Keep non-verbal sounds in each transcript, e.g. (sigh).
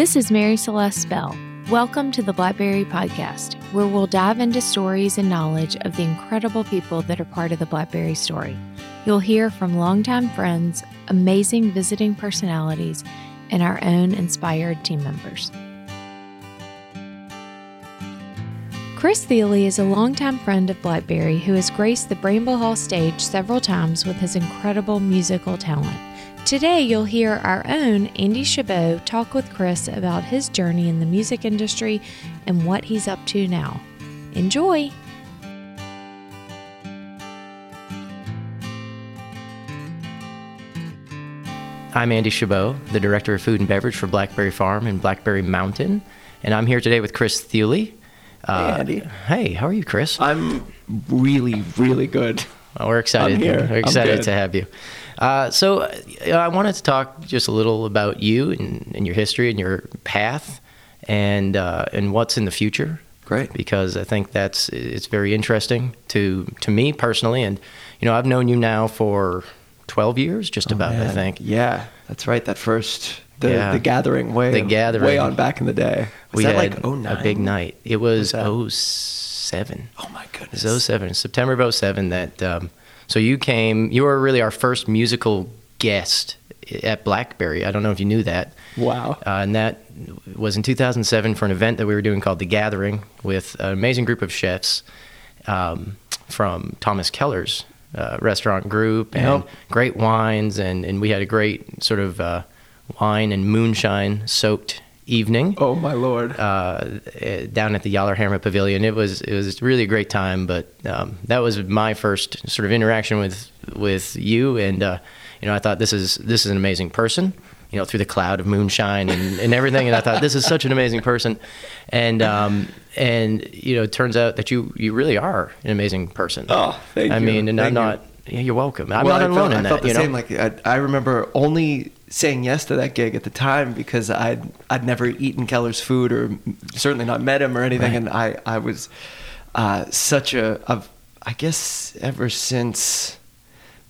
This is Mary Celeste Beall. Welcome to the Blackberry Podcast, where we'll dive into stories and knowledge of the incredible people that are part of the Blackberry story. You'll hear from longtime friends, amazing visiting personalities, and our own inspired team members. Chris Thile is a longtime friend of Blackberry who has graced the Rainbow Hall stage several times with his incredible musical talent. Today, you'll hear our own Andy Chabot talk with Chris about his journey in the music industry and what he's up to now. Enjoy! I'm Andy Chabot, the Director of Food and Beverage for Blackberry Farm in Blackberry Mountain, and I'm here today with Chris Thile. Uh, hey, Andy. Hey, how are you, Chris? I'm really, really good. Well, we're excited. I'm here. We're excited to have you. Uh, so, uh, I wanted to talk just a little about you and, and your history and your path, and uh, and what's in the future. Great. Because I think that's it's very interesting to to me personally, and you know I've known you now for 12 years, just oh, about. Man. I think. Yeah, that's right. That first the, yeah. the gathering way the gathering way on back in the day. Was we that had like 09? a big night. It was, was 07. Oh my goodness. It was 07, September of 07 that um, so you came you were really our first musical guest at Blackberry. I don't know if you knew that. Wow. Uh, and that was in 2007 for an event that we were doing called The Gathering with an amazing group of chefs um, from Thomas Keller's uh, restaurant group and yep. great wines. And, and we had a great sort of uh, wine and moonshine soaked evening. Oh my lord! Uh, down at the Yallerhammer Pavilion, it was it was really a great time. But um, that was my first sort of interaction with with you, and uh, you know I thought this is this is an amazing person. You know, through the cloud of moonshine and, and everything, and I thought this is such an amazing person, and um, and you know, it turns out that you you really are an amazing person. Oh, thank I you. I mean, and thank I'm you. not. Yeah, you're welcome. I'm well, not I alone felt, in I that. felt the you know? same. Like I, I remember only saying yes to that gig at the time because I'd I'd never eaten Keller's food or certainly not met him or anything, Right. and I I was uh, such a of I guess ever since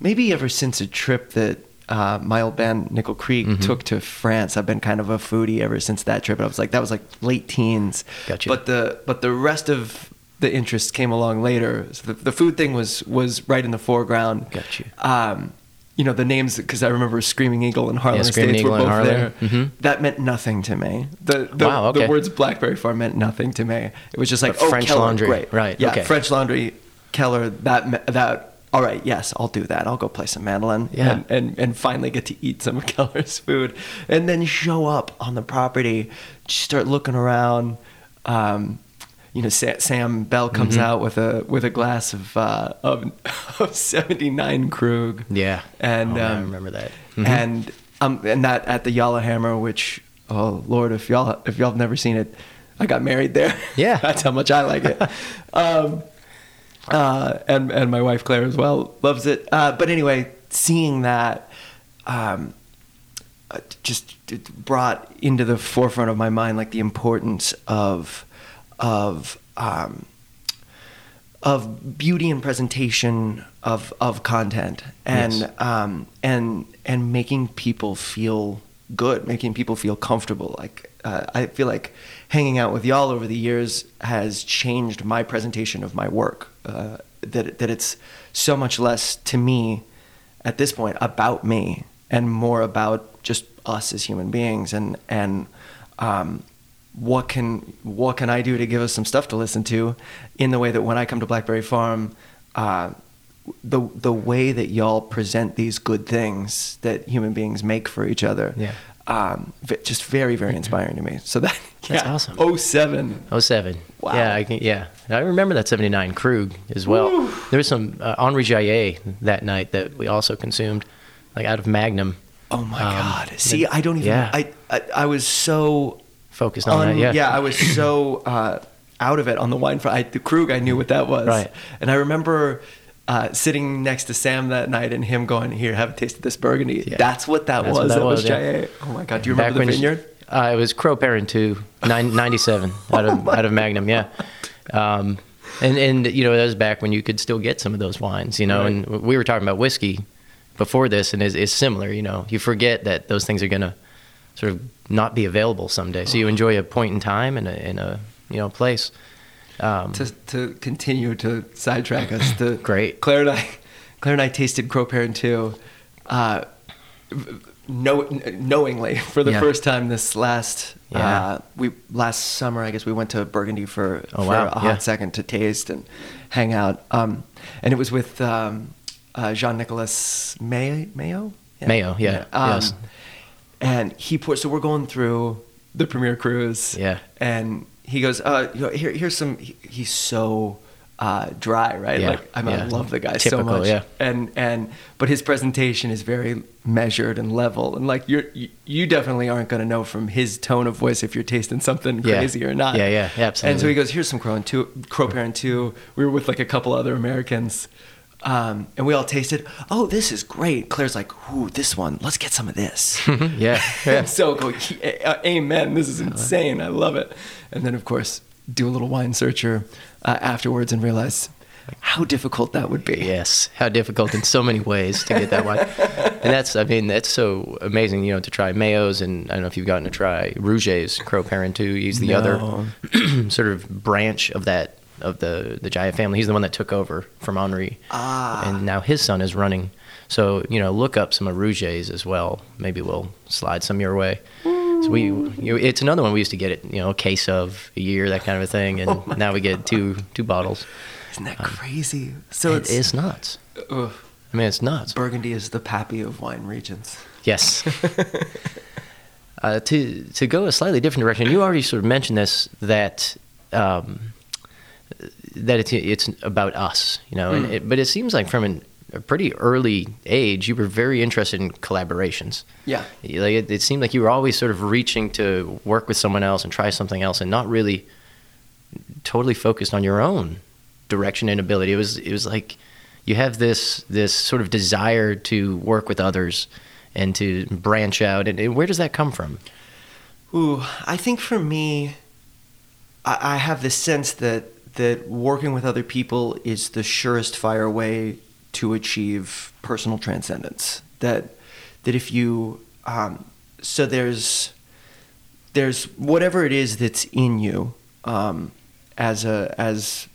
maybe ever since a trip that. Uh, my old band Nickel Creek Mhm. took to France. I've been kind of a foodie ever since that trip. I was like, that was like late teens. Gotcha. But the but the rest of the interest came along later. So the, the food thing was was right in the foreground. Got you. Um, you know the names because I remember Screaming Eagle and Harlan Yeah, Estates Eagle were both there. Mhm. That meant nothing to me. The the, Wow, okay. the words Blackberry Farm meant nothing to me. It was just like But oh French Keller, Laundry, great, right, Yeah, okay. French Laundry, Keller. That that. All right, yes, I'll do that. I'll go play some mandolin Yeah. and, and, and finally get to eat some of (laughs) Keller's food. And then show up on the property, start looking around. Um, you know, Sa- Sam Beall comes Mhm. out with a with a glass of uh, of, (laughs) of seventy nine Krug. Yeah. and Oh, man, I um, remember that. Mhm. And um, and that at the Yallerhammer, which oh Lord, if y'all if y'all have never seen it, I got married there. Yeah. (laughs) that's how much I like it. (laughs) um, uh, and and my wife Claire as well loves it. Uh, but anyway, seeing that. Um, uh, just it brought into the forefront of my mind like the importance of of um, of beauty and presentation of of content and Yes. um, and and making people feel good, making people feel comfortable. Like uh, I feel like hanging out with y'all over the years has changed my presentation of my work. Uh, that that it's so much less to me at this point about me and more about just us as human beings and and um, what can what can I do to give us some stuff to listen to in the way that when I come to Blackberry Farm uh, the the way that y'all present these good things that human beings make for each other Yeah. um, just very very inspiring to me so that (laughs) That's yeah, awesome. 07 07. Wow. Yeah, I can, yeah. I remember that 79 Krug as well. Woo. There was some uh, Henri Jayer that night that we also consumed, like out of Magnum. oh my Um, god see I don't even yeah. I, I I was so Focused on un- that, yeah. I was so uh, out of it on the wine front. I, the Krug, I knew what that was. Right. And I remember uh, sitting next to Sam that night and him going, "Here, have a taste of this Burgundy." Yeah. That's what that That's was. what that that was, was, yeah. Oh my God, do you remember Back the vineyard? Uh, it was Cros Parantoux, nine, (laughs) 97 out of out of Magnum, yeah. Um, and and you know that was back when you could still get some of those wines, you know. Right. And we were talking about whiskey before this, and it's, it's similar. You know, you forget that those things are gonna sort of not be available someday. So you enjoy a point in time and a, in a you know place. Um, to to continue to sidetrack us, the (laughs) Great. Claire and I, Claire and I tasted Cros Parantoux, uh, know, knowingly (laughs) for the Yeah. first time this last Yeah. uh, we last summer. I guess we went to Burgundy for, Oh, for wow. a hot Yeah. second to taste and hang out. Um, and it was with um, uh, Jean Nicolas May, Méo. Méo, yeah, Um, yes. And he poured. So we're going through the premier crus. Yeah. And he goes, uh, you know, here, here's some. He, he's so uh, dry, right? Yeah, Like I mean, I love the guy so Typical, much. yeah. And and but his presentation is very measured and level, and like you're you, you definitely aren't going to know from his tone of voice if you're tasting something Yeah. crazy or not. Yeah, yeah, absolutely. And so he goes, here's some Cros Parantoux, Crow Parent two. We were with like a couple other Americans. Um, and we all tasted. Oh, this is great. Claire's like, "Ooh, this one. Let's get some of this." (laughs) yeah, yeah. so go, amen. This is insane. I love it. And then, of course, do a little wine searcher uh, afterwards and realize how difficult that would be. Yes, how difficult in so many ways to get that wine. And that's, I mean, that's so amazing, you know, to try Méo's and I don't know if you've gotten to try Rouget's Cros Parantoux. He's the No. other (clears throat) sort of branch of that of the the Jayer family. He's the one that took over from Henri, Ah. and now his son is running. So you know, look up some of Rouget's as well. Maybe we'll slide some your way. So we, you know, it's another one we used to get it, you know, a case of a year, that kind of a thing, and (laughs) Oh now we get two two bottles. Isn't that crazy? So It it's is nuts. ugh, I mean, it's nuts. Burgundy is the pappy of wine regions. Yes. (laughs) uh, to to go a slightly different direction, you already sort of mentioned this that um, that it's it's about us, you know. And Mm. it, but it seems like from an, a pretty early age, you were very interested in collaborations. Yeah. Like it, it seemed like you were always sort of reaching to work with someone else and try something else, and not really totally focused on your own direction and ability. It was it was like you have this this sort of desire to work with others and to branch out. And, and where does that come from? Ooh, I think for me, I, I have this sense that that working with other people is the surest fire way to achieve personal transcendence. That that if you um, so there's there's whatever it is that's in you um, as a as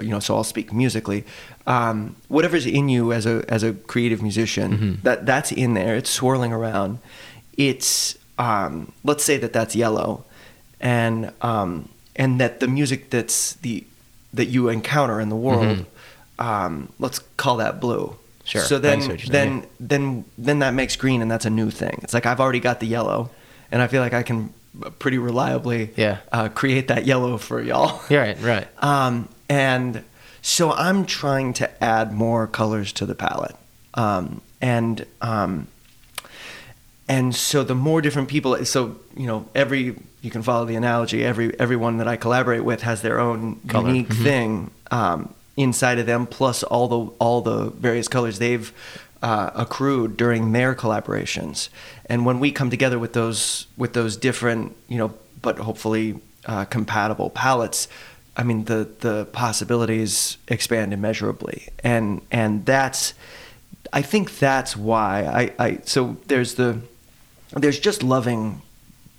you know so I'll speak musically um, whatever's in you as a as a creative musician Mhm. that that's in there it's swirling around it's um, let's say that that's yellow and um, and that the music that's the that you encounter in the world um, let's call that blue Mm-hmm. Sure, so then see what you're then saying, then then that makes green and that's a new thing it's like I've already got the yellow and I feel like I can pretty reliably Yeah. uh, create that yellow for y'all (laughs) Yeah, right, right. (laughs) um, and so I'm trying to add more colors to the palette. Um, and um, and so the more different people, so you know, every you can follow the analogy. Every everyone that I collaborate with has their own Color. unique Mhm. thing um, inside of them, plus all the all the various colors they've uh, accrued during their collaborations. And when we come together with those with those different, you know, but hopefully uh, compatible palettes, I mean the the possibilities expand immeasurably, and and that's I think that's why I, I so there's the there's just loving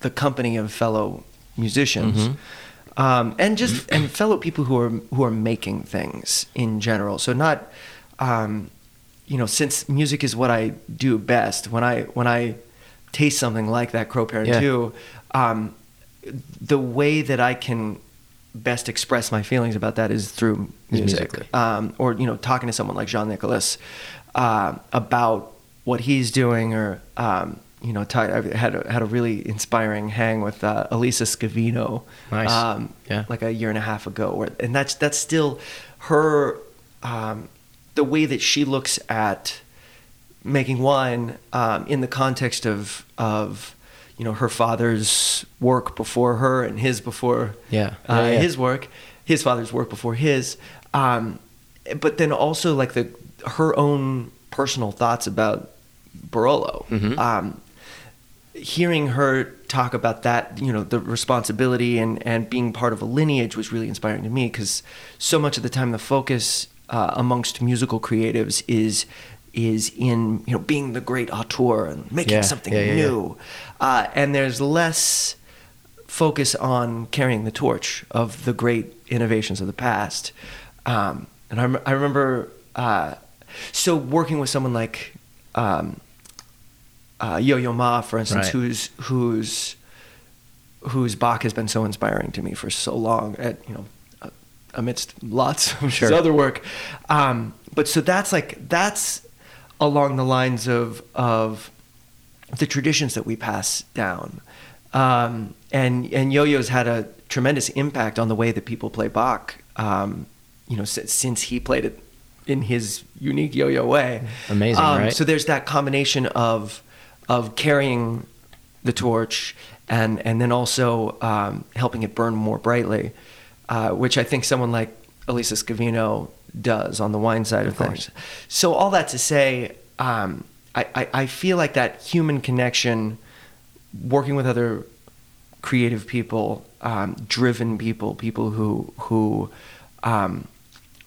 the company of fellow musicians Mhm. um, and just and fellow people who are who are making things in general. So not um, you know since music is what I do best when I when I taste something like that Crow Parent Yeah. 2 um, the way that I can best express my feelings about that is through music, music. Um, or you know talking to someone like Jean Nicolas uh, about what he's doing or um, you know I had a, had a really inspiring hang with uh, Elisa Scavino Nice. um, Yeah. like a year and a half ago where, and that's that's still her um, the way that she looks at making wine um, in the context of of you know her father's work before her and his before Yeah. uh, Yeah, his work his father's work before his um, but then also like the her own personal thoughts about Barolo Mhm. um, hearing her talk about that, you know, the responsibility and, and being part of a lineage was really inspiring to me because so much of the time the focus uh, amongst musical creatives is is in you know being the great auteur and making Yeah, something yeah, yeah, new, Uh, and there's less focus on carrying the torch of the great innovations of the past. Um, and I, I remember, uh, so working with someone like um, uh, Yo-Yo Ma, for instance, Right. who's who's whose Bach has been so inspiring to me for so long. At you know, uh, amidst lots of sure. his other work, um, but so that's like that's along the lines of of the traditions that we pass down. Um, and and Yo-Yo's had a tremendous impact on the way that people play Bach. Um, you know, since, since he played it in his unique Yo-Yo way. Amazing, Um, right? So there's that combination of of carrying the torch and and then also um, helping it burn more brightly, uh, which I think someone like Elisa Scavino does on the wine side of, Of things. So all that to say, um, I, I, I feel like that human connection, working with other creative people, um, driven people, people who who um,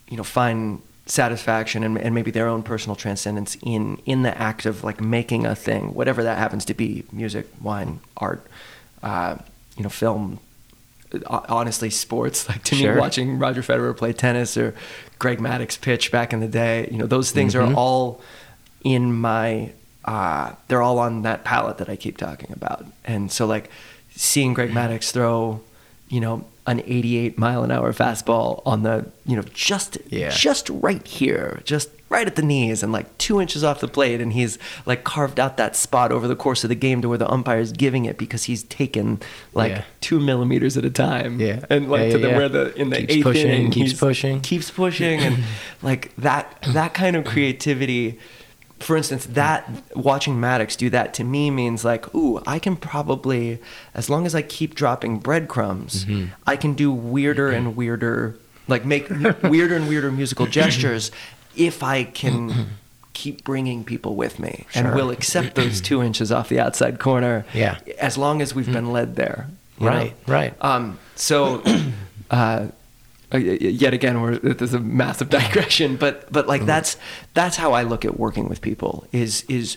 you know find satisfaction and, and maybe their own personal transcendence in in the act of like making a thing, whatever that happens to be, music, wine, art, uh, you know, film. uh, Honestly, sports like to Sure. me, watching Roger Federer play tennis or Greg Maddux pitch back in the day, you know, those things Mhm. are all in my uh, they're all on that palette that I keep talking about. And so like seeing Greg Maddux throw, you know, an 88 mile an hour fastball on the, you know, just Yeah. just right here, just right at the knees and like 2 inches off the plate and he's like carved out that spot over the course of the game to where the umpire's giving it because he's taken like Yeah. 2 millimeters at a time. Yeah. And like Yeah, to the where the in the Keeps eighth pushing, inning, keeps pushing. keeps pushing and (clears throat) like that that kind of creativity for instance that watching maddux do that to me means like ooh i can probably as long as i keep dropping breadcrumbs Mm-hmm. i can do weirder and weirder like make (laughs) weirder and weirder musical gestures if i can (clears throat) keep bringing people with me and Sure. will accept those two inches off the outside corner Yeah. as long as we've been led there you know? Right, right. um, so, (clears throat) uh, uh, yet again, we're, there's a massive (laughs) digression, but but like that's that's how I look at working with people. Is is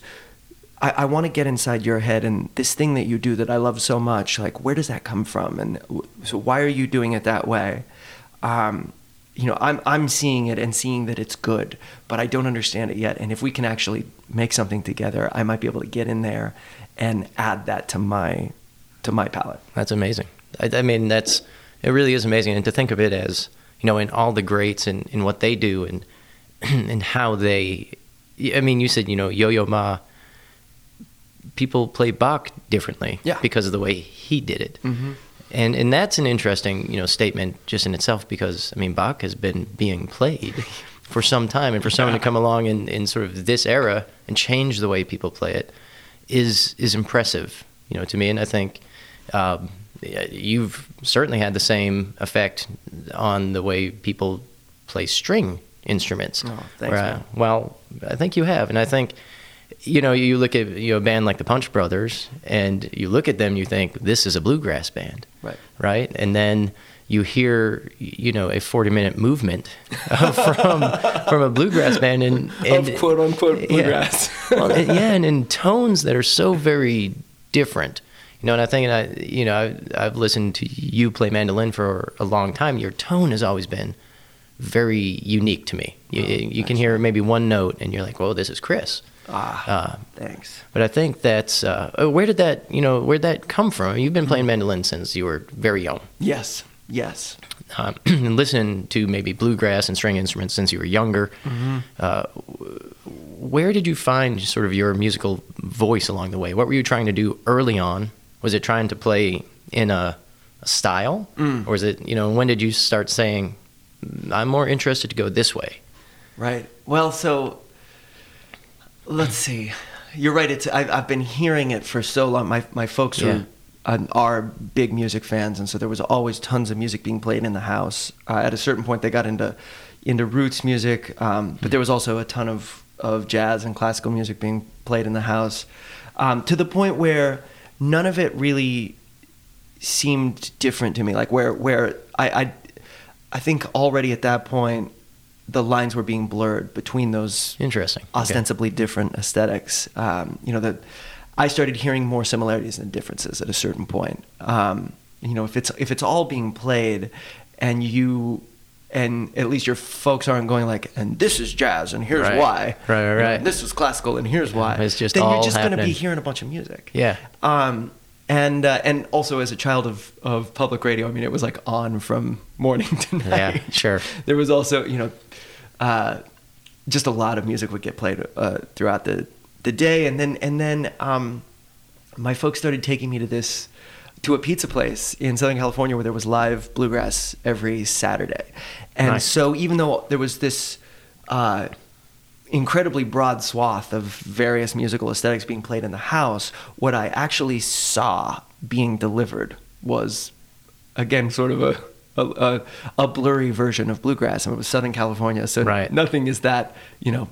I, I want to get inside your head and this thing that you do that I love so much. Like, where does that come from? And so, why are you doing it that way? Um, you know, I'm I'm seeing it and seeing that it's good, but I don't understand it yet. And if we can actually make something together, I might be able to get in there and add that to my to my palette. That's amazing. I, I mean, that's it. Really is amazing, and to think of it as you know, in all the greats and in what they do, and (clears throat) and how they. I mean, you said you know Yo-Yo Ma. People play Bach differently Yeah. because of the way he did it, Mhm. and and that's an interesting you know statement just in itself because I mean Bach has been being played (laughs) for some time, and for someone to come along in, in sort of this era and change the way people play it is is impressive, you know, to me. And I think um, you've certainly had the same effect on the way people play string instruments. Oh, thanks, man. well, I think you have, and I think. You know, you look at you know, a band like the Punch Brothers, and you look at them, you think this is a bluegrass band, Right. right? And then you hear, you know, a forty-minute movement (laughs) from from a bluegrass band, and, and of quote unquote yeah. bluegrass. well, yeah, and in tones that are so very different. You know, and I think, and I, you know, I, I've listened to you play mandolin for a long time. Your tone has always been very unique to me. You, Oh, you can hear maybe one note, and you're like, "Well, this is Chris." ah, Uh, thanks. but I think that's uh, oh, where did that, you know, where'd that come from? You've been playing mandolin since you were very young, Yes, yes. um, (clears throat) and listening to maybe bluegrass and string instruments since you were younger. Uh, where did you find sort of your musical voice along the way? What were you trying to do early on? Was it trying to play in a, a style, Mm. or is it you know when did you start saying I'm more interested to go this way? Right. Well, so let's see. You're right. It's I've, I've been hearing it for so long. My my folks Yeah. are uh, are big music fans, and so there was always tons of music being played in the house. Uh, at a certain point, they got into into roots music, um, but there was also a ton of of jazz and classical music being played in the house, um, to the point where none of it really seemed different to me. Like where where I I, I think already at that point the lines were being blurred between those Interesting. Okay. ostensibly different aesthetics. Um, you know, that I started hearing more similarities than differences at a certain point. Um, you know, if it's if it's all being played, and you and at least your folks aren't going like, and this is jazz, and here's Right. why. Right, right, right. this is classical, and here's why. it's just then you're just going to be hearing a bunch of music. Yeah. Um, and uh, and also as a child of, of public radio, I mean, it was like on from morning (laughs) to night. Yeah, sure. There was also, you know, uh, just a lot of music would get played uh, throughout the, the day, and then and then um, my folks started taking me to this to a pizza place in Southern California where there was live bluegrass every Saturday, and Nice. so even though there was this. Uh, incredibly broad swath of various musical aesthetics being played in the house, what I actually saw being delivered was, again, sort of a a, a, a blurry version of bluegrass. And it was Southern California, so Right. nothing is that you know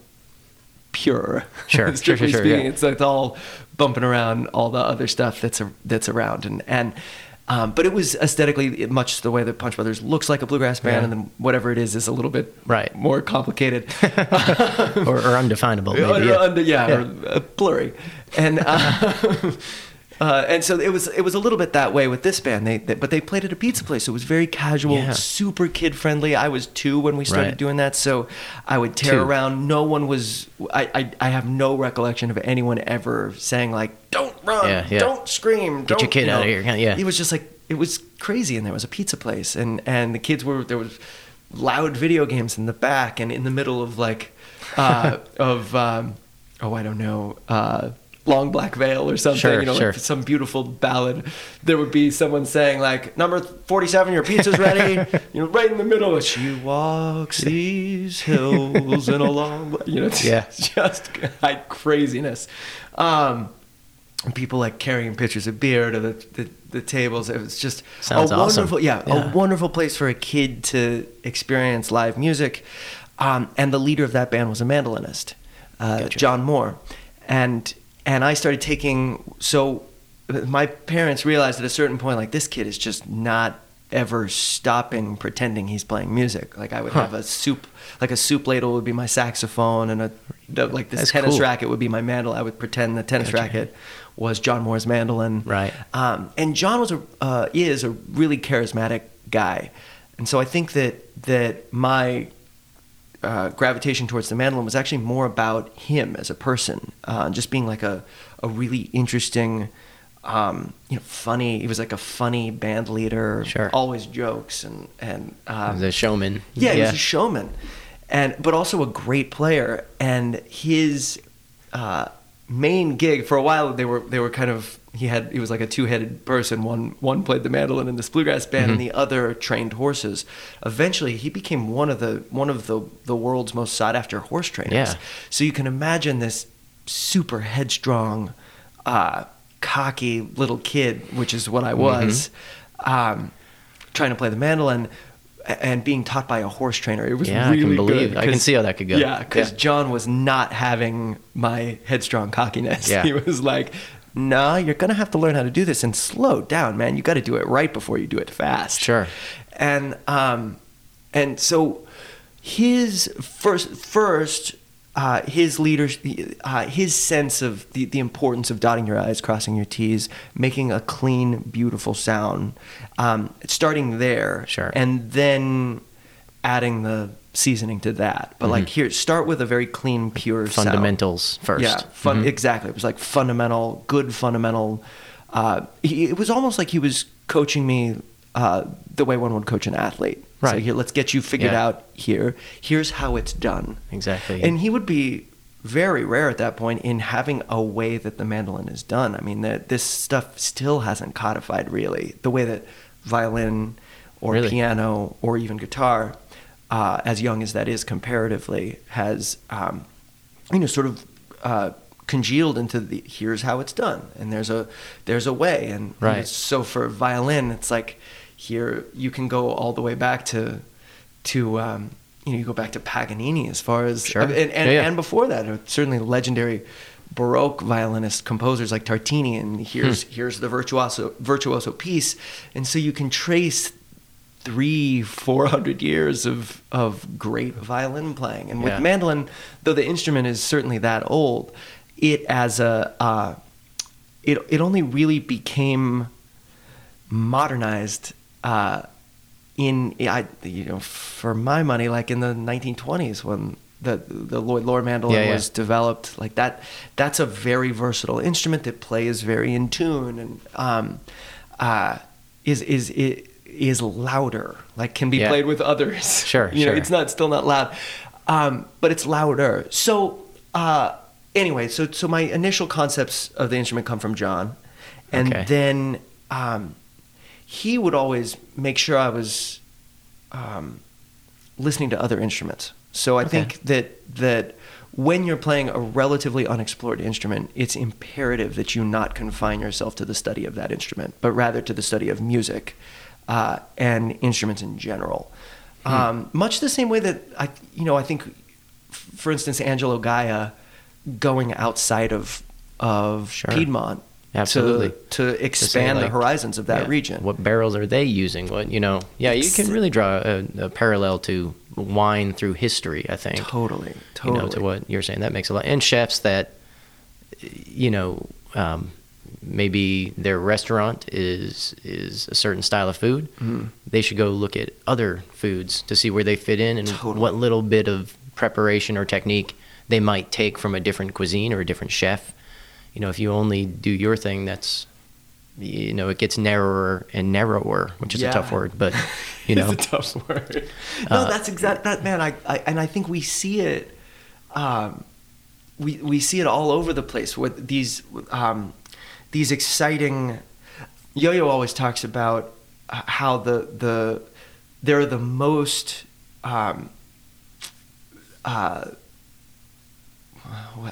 pure. Sure, sure, (laughs) strictly sure, sure, speaking, yeah. it's it's all bumping around all the other stuff that's a, that's around, and and. Um, but it was aesthetically much the way that Punch Brothers looks like a bluegrass band, Yeah. and then whatever it is is a little bit Right. more complicated. (laughs) or, or undefinable. (laughs) Maybe. Yeah. under- yeah, or, uh, blurry, and uh, (laughs) uh, and so it was it was a little bit that way with this band. They, they but they played at a pizza place, so it was very casual, Yeah. super kid friendly. I was two when we started Right. doing that, so I would tear Two. around. No one was. I, I I have no recollection of anyone ever saying like, "Don't run, Yeah, yeah. don't scream, Get your don't," kid you know. here, kinda- yeah. it was just like it was crazy, and there was a pizza place, and and the kids were there was loud video games in the back, and in the middle of like uh, (laughs) of um, oh I don't know. Uh, Long Black Veil or something, Sure, you know, sure. like some beautiful ballad. There would be someone saying like, "Number forty-seven, your pizza's (laughs) ready." you know, right in the middle. She walks these hills in a long, you know, Yeah. (laughs) just like craziness. Um, people like carrying pitchers of beer to the, the, the tables. It was just Sounds a awesome. wonderful, yeah, Yeah. a wonderful place for a kid to experience live music. Um, and the leader of that band was a mandolinist, uh, Gotcha. John Moore, and and I started taking. So my parents realized at a certain point, like this kid is just not ever stopping pretending he's playing music. Like I would Huh. have a soup, like a soup ladle would be my saxophone, and a the, like this That's tennis cool. racket would be my mandolin. I would pretend the tennis Gotcha. racket was John Moore's mandolin. Right. Um, and John was a uh, is a really charismatic guy, and so I think that that my uh, gravitation towards the mandolin was actually more about him as a person, uh, just being like a a really interesting. Um, you know, funny. He was like a funny band leader. Sure. Always jokes and and um, the showman. yeah, he was a showman, and but also a great player. And his uh, main gig for a while they were they were kind of he had he was like a two headed person. One one played the mandolin in this bluegrass band, and the other trained horses. Eventually, he became one of the one of the the world's most sought after horse trainers. Yeah. So you can imagine this super headstrong. Uh, cocky little kid which is what i was um, trying to play the mandolin and being taught by a horse trainer. It was Yeah, I can believe- good. I can see how that could go. Yeah, because Yeah. John was not having my headstrong cockiness. Yeah. He was like, "No, you're gonna have to learn how to do this and slow down, man. You got to do it right before you do it fast." Sure. And um, and so his first first uh, his leaders uh, his sense of the, the importance of dotting your i's crossing your t's making a clean beautiful sound um, starting there Sure. and then adding the seasoning to that but like here start with a very clean pure sound. Mm-hmm. Fundamentals first. yeah fun Mhm. exactly it was like fundamental good fundamental uh, he, it was almost like he was coaching me uh, the way one would coach an athlete so Right. here let's get you figured Yeah. out here here's how it's done Exactly. and he would be very rare at that point in having a way that the mandolin is done. I mean, that this stuff still hasn't codified really the way that violin or Really? piano or even guitar, uh, as young as that is comparatively, has um, you know sort of uh, congealed into the here's how it's done, and there's a there's a way, and Right. so for violin, it's like here you can go all the way back to to um, you know you go back to Paganini as far as Sure. and and, Yeah, yeah. and before that uh, certainly legendary Baroque violinist composers like Tartini and here's Hmm. here's the virtuoso virtuoso piece and so you can trace three, four hundred years of of great violin playing. And with Yeah. mandolin, though the instrument is certainly that old, it as a uh, it it only really became modernized uh, in I you know for my money like in the 1920s when the the Lloyd Loar mandolin Yeah, yeah. was developed like that that's a very versatile instrument that plays very in tune and um, uh, is is is is louder like can be Yeah. played with others (laughs) Sure, (laughs) you know it's not still not loud um, but it's louder so uh, anyway so so my initial concepts of the instrument come from John and Okay. then um, he would always make sure I was um, listening to other instruments. So I Okay. think that that when you're playing a relatively unexplored instrument, it's imperative that you not confine yourself to the study of that instrument, but rather to the study of music uh, and instruments in general. Hmm. Um, much the same way that I, you know, I think, for instance, Angelo Gaja going outside of of Sure. Piedmont Absolutely. to, to expand the horizons of that yeah, region. What barrels are they using? What you know? Yeah, you can really draw a, a parallel to wine through history. I think. Totally, You totally. know, to what you're saying, that makes a lot. And chefs that, you know, um, maybe their restaurant is is a certain style of food. Mhm. They should go look at other foods to see where they fit in and Totally. what little bit of preparation or technique they might take from a different cuisine or a different chef. You know, if you only do your thing, that's you know, it gets narrower and narrower, which is a tough word, but (laughs) you know, it's a tough word. (laughs) no, Uh, that's exact. That man, I, I and I think we see it. Um, we we see it all over the place with these um, these exciting. Yo-Yo always talks about how the the they're the most. Um, uh,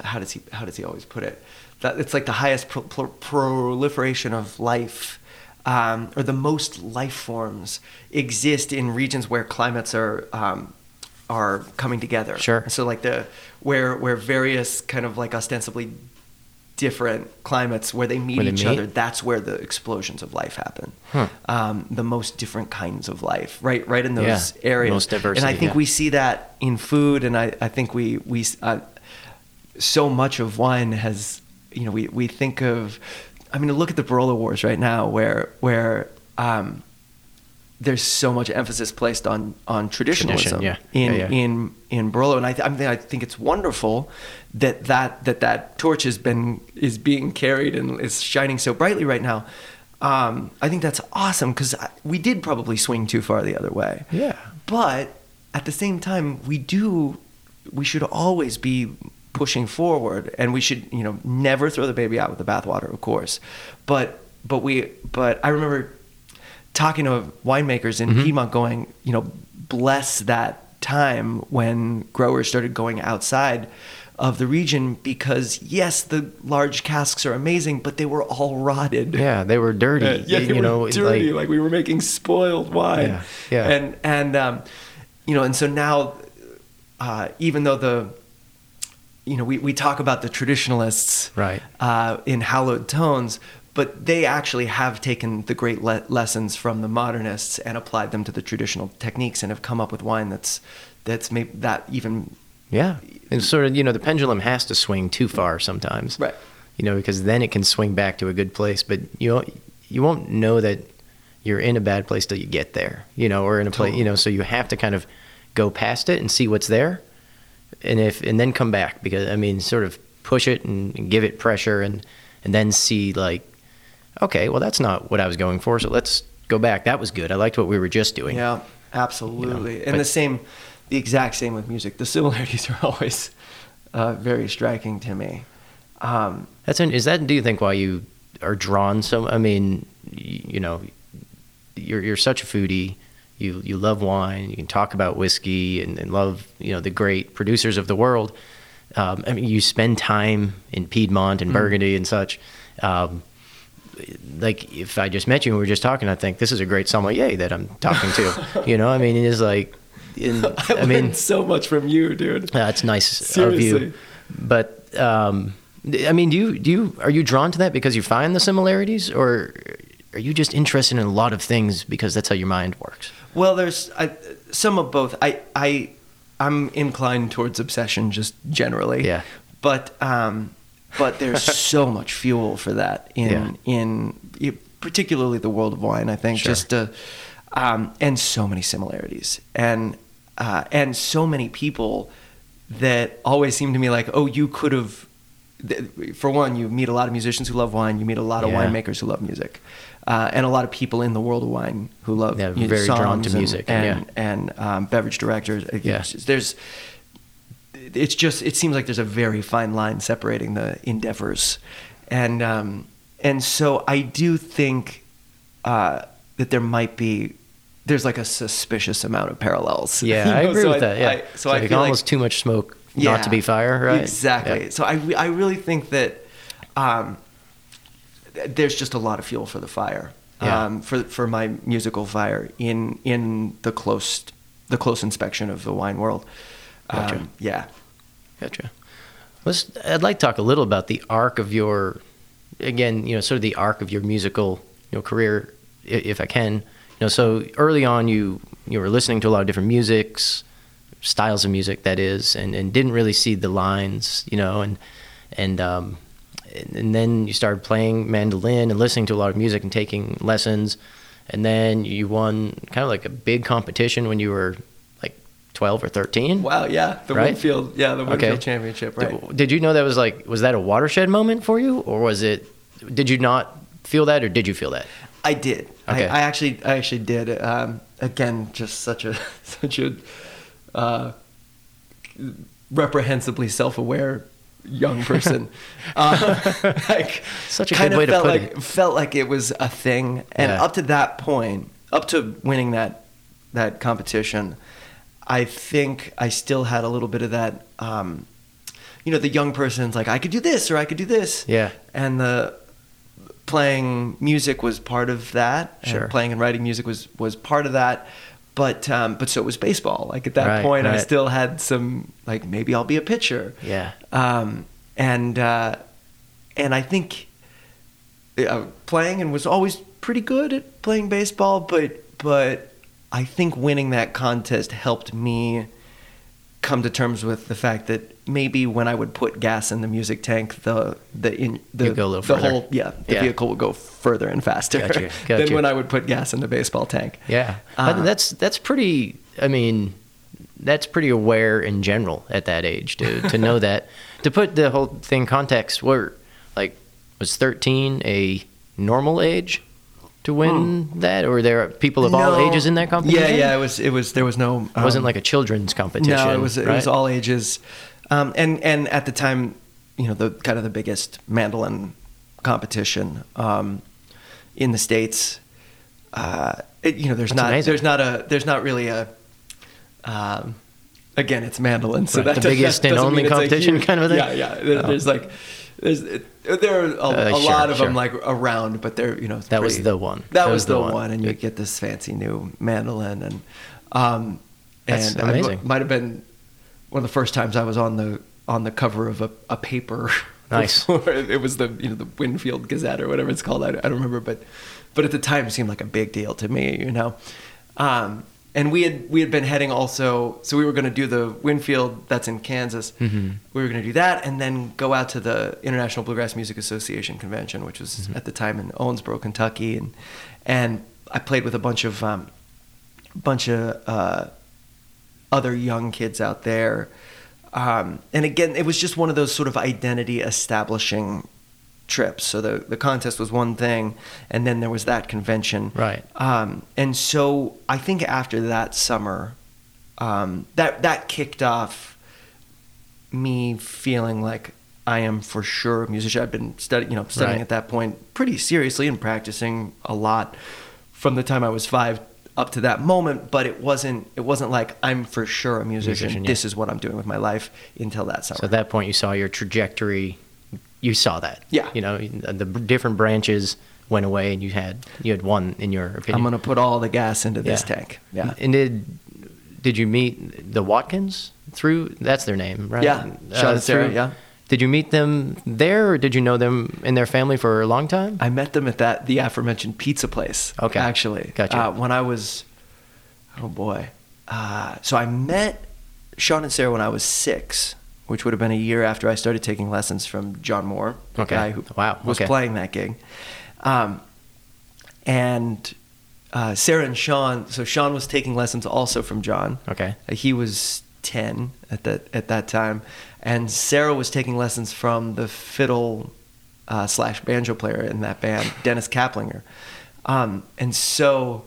how does he how does he always put it? That it's like the highest pro- pro- proliferation of life, um, or the most life forms exist in regions where climates are um, are coming together. Sure. So like the where where various kind of like ostensibly different climates where they meet Where they each meet? other, that's where the explosions of life happen. Huh. Um, the most different kinds of life, right? Right in those Yeah, areas. most diversity. And I think yeah. we see that in food, and I, I think we we uh, so much of wine has you know we, we think of I mean look at the Barolo Wars right now where where um, there's so much emphasis placed on on traditionalism Tradition, yeah. in Yeah, yeah. in in Barolo and I, th- I mean I think it's wonderful that that that that torch has been is being carried and is shining so brightly right now. Um, I think that's awesome because we did probably swing too far the other way. Yeah. But at the same time, we do, we should always be pushing forward, and we should, you know, never throw the baby out with the bathwater, of course. But but we but I remember talking to winemakers in Piedmont, going, you know, bless that time when growers started going outside of the region because yes, the large casks are amazing, but they were all rotted. yeah, they were dirty. Uh, (laughs) yeah, you, they were know, dirty. like- Like, we were making spoiled wine. Yeah, yeah. And and um, you know, and so now, uh, even though the, you know, we, we talk about the traditionalists, Right. uh, in hallowed tones, but they actually have taken the great le- lessons from the modernists and applied them to the traditional techniques and have come up with wine that's that's made that even Yeah, and sort of you know the pendulum has to swing too far sometimes, Right. You know because then it can swing back to a good place, but you won't- you won't know that you're in a bad place till you get there, you know, or in a place, you know. So you have to kind of go past it and see what's there, and if and then come back because I mean, sort of push it and, give it pressure and and then see like, okay, well that's not what I was going for, so let's go back. That was good. I liked what we were just doing. Yeah, absolutely. and but- the same, the exact same with music. The similarities (laughs) are always uh, very striking to me. Um, That's an, is that do you think why you are drawn so I mean y- you know you're you're such a foodie you you love wine you can talk about whiskey and, and love you know the great producers of the world um, I mean you spend time in Piedmont and Burgundy and such um, like if I just met you and we were just talking I think this is a great sommelier that I'm talking to (laughs) you know I mean it is like in, (laughs) I, I mean learned so much from you, dude. that's nice of you. But um, I mean, do you do you are you drawn to that because you find the similarities, or are you just interested in a lot of things because that's how your mind works? Well, there's I, some of both. I I I'm inclined towards obsession just generally. Yeah. But um, but there's (laughs) so much fuel for that in Yeah. in particularly the world of wine. I think Sure. just uh, um, and so many similarities and uh, and so many people that always seem to me like, oh, you could have. For one, you meet a lot of musicians who love wine. You meet a lot of Yeah. winemakers who love music, uh, and a lot of people in the world of wine who love Yeah, mu- very drawn to songs and- music, and yeah. and um, beverage directors. Yeah. there's it's just it seems like there's a very fine line separating the endeavors, and um, and so I do think uh, that there might be there's like a suspicious amount of parallels. Yeah, (laughs) You I agree so with I- that. Yeah, I- so It's I like feel almost like, too much smoke not to be fire, right? Exactly. Yeah. So I, I really think that um, there's just a lot of fuel for the fire. Yeah. Um, for for my musical fire in in the close the close inspection of the wine world. Gotcha. Um, yeah. Gotcha. Let's. I'd like to talk a little about the arc of your, again, you know, sort of the arc of your musical, you know, career, if I can. You know, so early on, you you were listening to a lot of different musics, styles of music, that is, and, and didn't really see the lines, you know, and and um, and- then you started playing mandolin and listening to a lot of music and taking lessons, and then you won kind of like a big competition when you were like twelve or thirteen. Wow. Yeah. The Right? Winfield. Yeah. The Okay. Championship. Right. Did, did you know that was like was that a watershed moment for you, or was it? Did you not feel that, or did you feel that? I did. Okay. I, I actually, I actually did. Um, again, just such a (laughs) such a uh, reprehensibly self-aware young person. (laughs) uh, like, Such a kind good of way to felt put like, it. Felt like it was a thing, and Yeah. up to that point, up to winning that that competition, I think I still had a little bit of that. Um, you know, the young person's like, I could do this or I could do this. Yeah. And the playing music was part of that. Sure. playing and writing music was was part of that. But um, but so was baseball. Like at that Right, point, I still had some like maybe I'll be a pitcher. Yeah. Um, and uh, and I think uh, playing and was always pretty good at playing baseball. But but I think winning that contest helped me come to terms with the fact that maybe when I would put gas in the music tank, the the in the, go a little the whole yeah the Yeah. vehicle would go further and faster Gotcha, (laughs) than when I would put gas in the baseball tank. Yeah, Uh, that's that's pretty. I mean, that's pretty aware in general at that age to to (laughs) know that. To put the whole thing context, where like was thirteen a normal age to win that, or there are people of all Hmm. Ages in that competition? Yeah, yeah. It was it was there was no It wasn't um, like a children's competition. No, it was it was all ages, um, and and at the time, you know, the kind of the biggest mandolin competition um, in the states. Uh, it, you know, there's That's not amazing. there's not a there's not really a. Um, again, it's mandolin, so Right, that the biggest and only mean it's a competition huge- kind of thing? Yeah, yeah. There, Oh. There's like. There's, there are a, Uh, a sure, lot of sure. them like around, but they're you know That was the one. That, was, the one. and you get this fancy new mandolin, and um, That's and I amazing. might have been one of the first times I was on the on the cover of a, a paper. (laughs) Nice. (laughs) it was the you know the Winfield Gazette or whatever it's called. I, I don't remember, but but at the time it seemed like a big deal to me, you know. Um, and we had we had been heading also, so we were going to do the Winfield that's in Kansas. Mhm. We were going to do that, and then go out to the International Bluegrass Music Association convention, which was Mm-hmm. at the time in Owensboro, Kentucky, and and I played with a bunch of um, bunch of uh, other young kids out there. Um, and again, it was just one of those sort of identity establishing trips. So the, the contest was one thing, and then there was that convention. Right. Um, and so I think after that summer, um, that, that kicked off me feeling like I am for sure a musician. I've been studying, you know, studying Right. at that point pretty seriously and practicing a lot from the time I was five up to that moment. But it wasn't. It wasn't like I'm for sure a musician. Musician, yeah. This is what I'm doing with my life until that summer. So at that point, you saw your trajectory. You saw that. Yeah. You know, the different branches went away, and you had you had one in your opinion. I'm gonna put all the gas into this Yeah. tank. Yeah. And did did you meet the Watkins through? That's their name, right? Yeah. Sean and Sara, through- yeah. Did you meet them there, or did you know them in their family for a long time? I met them at that the aforementioned pizza place. Okay. actually, Gotcha. Uh, when I was, Oh boy. Uh, so I met Sean and Sara when I was six, which would have been a year after I started taking lessons from John Moore, the Okay. guy who Wow, was okay. playing that gig. Um, and uh, Sarah and Sean. So Sean was taking lessons also from John. Okay. Uh, He was ten at that at that time, and Sarah was taking lessons from the fiddle uh, slash banjo player in that band, (laughs) Dennis Caplinger. Um, and so,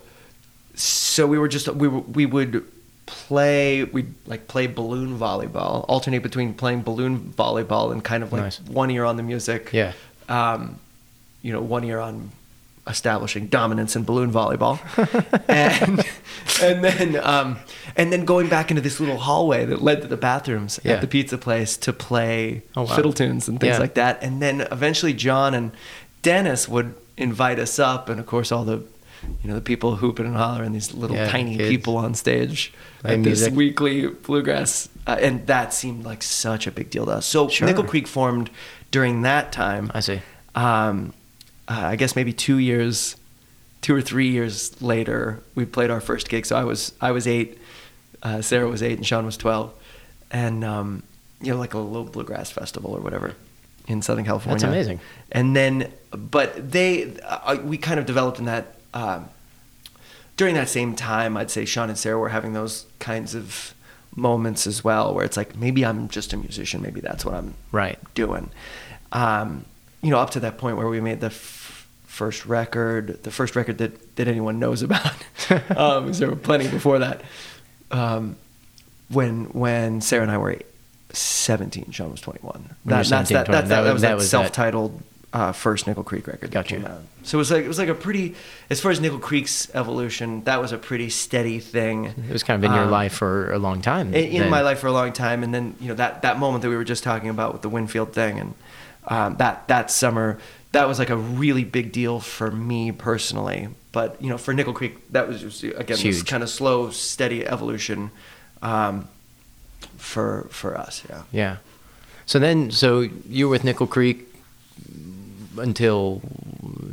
so we were just we were, we would play we like play balloon volleyball, alternate between playing balloon volleyball and kind of like Nice. one ear on the music. Yeah. Um, you know, one ear on establishing dominance in balloon volleyball, (laughs) and and then um, and then going back into this little hallway that led to the bathrooms Yeah. at the pizza place to play Oh, wow. fiddle tunes and things Yeah. like that. And then eventually John and Dennis would invite us up, and of course all the you know the people hooping and hollering, these little Yeah, tiny kids. people on stage Playing at this music. weekly bluegrass, uh, and that seemed like such a big deal to us. So Sure. Nickel Creek formed during that time I see. um, uh, I guess maybe two years, two or three years later, we played our first gig. So I was I was eight, uh, Sarah was eight, and Sean was twelve, and um, you know like a little bluegrass festival or whatever in Southern California. That's amazing. And then, but they uh, we kind of developed in that. Um, during that same time, I'd say Sean and Sarah were having those kinds of moments as well, where it's like maybe I'm just a musician, maybe that's what I'm Right. doing. Um, you know, up to that point where we made the f- first record, the first record that, that anyone knows about. (laughs) um, there were plenty before that. Um, when when Sarah and I were 17, Sean was 21. When you were that's 17, that, 21. that, that, That that was- that that was that. self-titled uh, first Nickel Creek record. that Gotcha. came out. So it was like it was like a pretty, as far as Nickel Creek's evolution, that was a pretty steady thing. It was kind of in your Um, life for a long time. in, my life for a long time, and then you know that that moment that we were just talking about with the Winfield thing, and um, that that summer, that was like a really big deal for me personally. But you know, for Nickel Creek, that was just, again It's this kind of slow, steady evolution um, for for us. Yeah. Yeah. So then, so you were with Nickel Creek until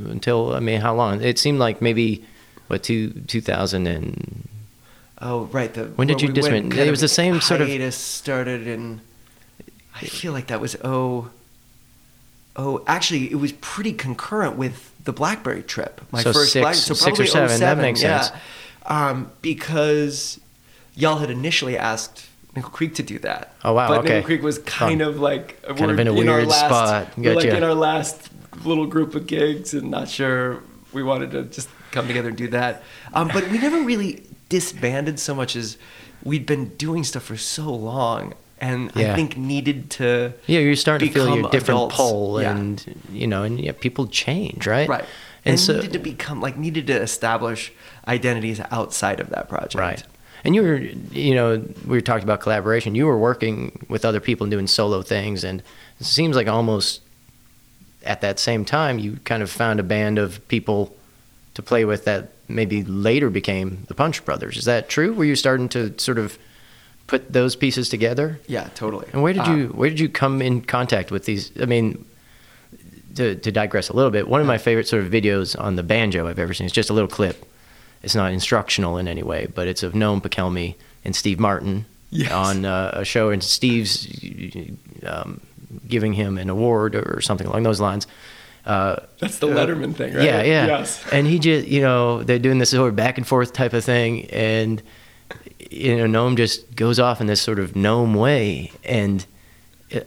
until I mean, how long? It seemed like maybe what two two thousand and Oh right. The, When did you we it was the same sort of- hiatus started in. I feel like that was oh. Oh, actually, it was pretty concurrent with the BlackBerry trip. My So first six- Black, so six or seven, that 07, makes yeah. sense. Um, because y'all had initially asked Nickel Creek to do that. Oh, wow, But okay. Nickel Creek was kind Fun. of like Kind we're of in a our weird last, spot. We're like in our last little group of gigs, and not sure we wanted to just come together and do that. Um, but we never really disbanded so much as we'd been doing stuff for so long, and Yeah. I think needed to. yeah, you're starting to feel your different adults. pull, Yeah. and you know, and yeah, people change, right? Right. And, And, so needed to become like needed to establish identities outside of that project. Right. And you were, you know, we were talking about collaboration. You were working with other people and doing solo things, and it seems like almost at that same time you kind of found a band of people to play with that maybe later became the Punch Brothers. Is that true? Were you starting to sort of put those pieces together? Yeah, totally. And where did Um, you where did you come in contact with these? I mean, to to digress a little bit, one of my favorite sort of videos on the banjo I've ever seen is just a little clip. It's not instructional in any way, but it's of Noam Pikelny and Steve Martin Yes. on uh, a show, and Steve's um, giving him an award or something along those lines. Uh, That's the Letterman thing, right? yeah, yeah. Yes. And he just, you know, they're doing this sort of back and forth type of thing, and you know, Noam just goes off in this sort of Noam way, and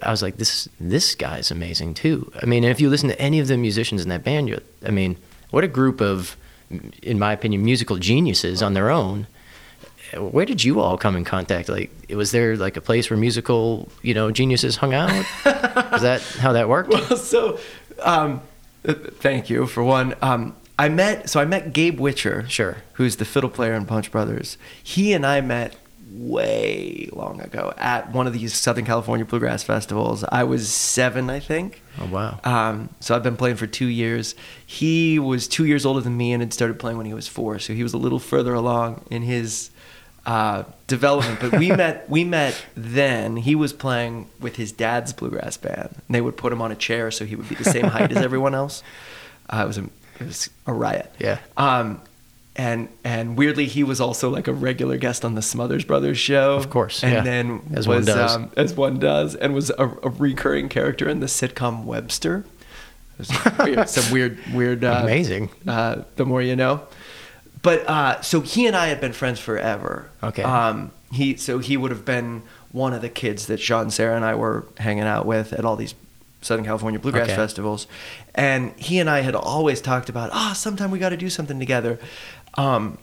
I was like, this this guy's amazing too. I mean, if you listen to any of the musicians in that band, you, I mean, what a group of, in my opinion, musical geniuses on their own. Where did you all come in contact? Like, was there like a place where musical, you know, geniuses hung out? (laughs) Is that how that worked? Well, so um, uh, thank you for one. Um, I met so I met Gabe Witcher, Sure. who's the fiddle player in Punch Brothers. He and I met way long ago at one of these Southern California bluegrass festivals. I was seven, I think. Oh wow. Um, so I've been playing for two years. He was two years older than me and had started playing when he was four, so he was a little further along in his uh, development. But we (laughs) met we met then. He was playing with his dad's bluegrass band. And they would put him on a chair so he would be the same height as everyone else. (laughs) Uh, it was a it was a riot. Yeah. Um, and and weirdly, he was also like a regular guest on the Smothers Brothers show. Of course, and yeah. then As was one does. Um, as one does, and was a, a recurring character in the sitcom Webster. Some weird, some weird, weird. Uh, Amazing. Uh, the more you know. But uh, so he and I had been friends forever. Okay. Um, he so he would have been one of the kids that Sean, Sarah, and I were hanging out with at all these Southern California bluegrass Okay. festivals, and he and I had always talked about, ah, sometime we got to do something together. Um,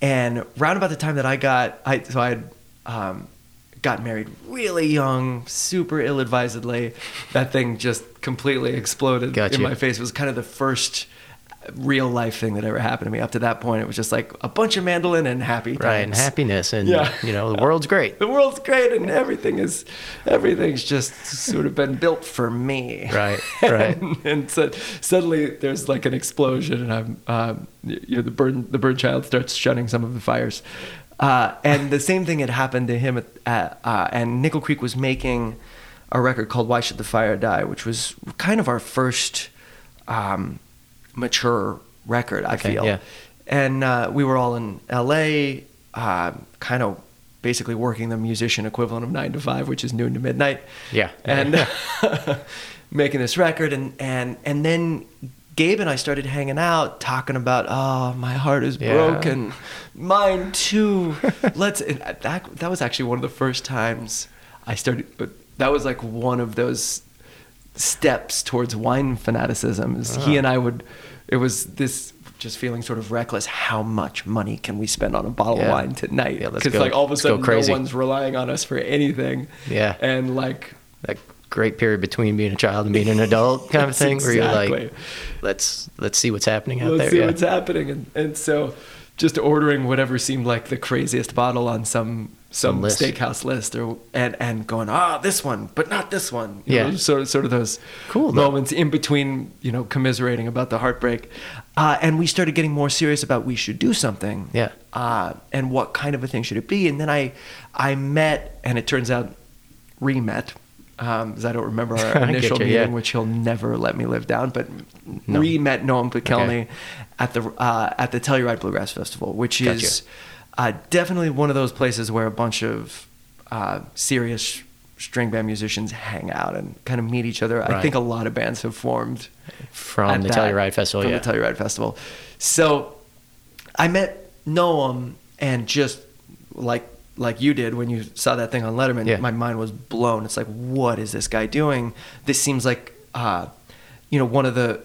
and round about the time that I got, I so I had um, got married really young, super ill-advisedly. That thing just completely exploded Gotcha. in my face. It was kind of the first real life thing that ever happened to me. Up to that point, it was just like a bunch of mandolin and happy times. Right, and happiness, and Yeah. you know the world's great. The world's great, and everything is everything's just sort of been built for me. Right, (laughs) right. and, and so suddenly there's like an explosion, and I'm, um, you know, the bird the bird child starts shutting some of the fires, uh, and the same thing had happened to him at, at uh, and Nickel Creek was making a record called "Why Should the Fire Die," which was kind of our first um, mature record. I Okay, feel, yeah. and uh, we were all in L.A. Uh, kind of. Basically, working the musician equivalent of nine to five, which is noon to midnight Yeah. and (laughs) (laughs) making this record and and and then Gabe and I started hanging out talking about oh my heart is Yeah. broken mine too (laughs) let's that that was actually one of the first times I started that was like one of those steps towards wine fanaticism is he Ah. and I would it was this just feeling sort of reckless how much money can we spend on a bottle of wine tonight Yeah, because go- like all of a let's sudden no one's relying on us for anything Yeah. and like that great period between being a child and being an adult (laughs) kind of thing, where you're exactly. like, let's let's see what's happening out let's there. see yeah. what's happening and, and so just ordering whatever seemed like the craziest bottle on some some list. steakhouse list or and and going ah this one but not this one You Yeah. know, sort of sort of those Cool, though. moments in between you know commiserating about the heartbreak uh, and we started getting more serious about we should do something Yeah. uh, and what kind of a thing should it be and then I I met and it turns out re-met because I don't remember (laughs) our initial you, meeting, yeah. which he'll never let me live down. But No. re-met Noam Pikelny Okay. at the uh, at the Telluride Bluegrass Festival, which Gotcha. is uh, definitely one of those places where a bunch of uh, serious string band musicians hang out and kind of meet each other. I think a lot of bands have formed From the that- Telluride Festival, From yeah. the Telluride Festival. So I met Noam and just like like you did when you saw that thing on Letterman, Yeah. my mind was blown. It's like, what is this guy doing? This seems like, uh, you know, one of the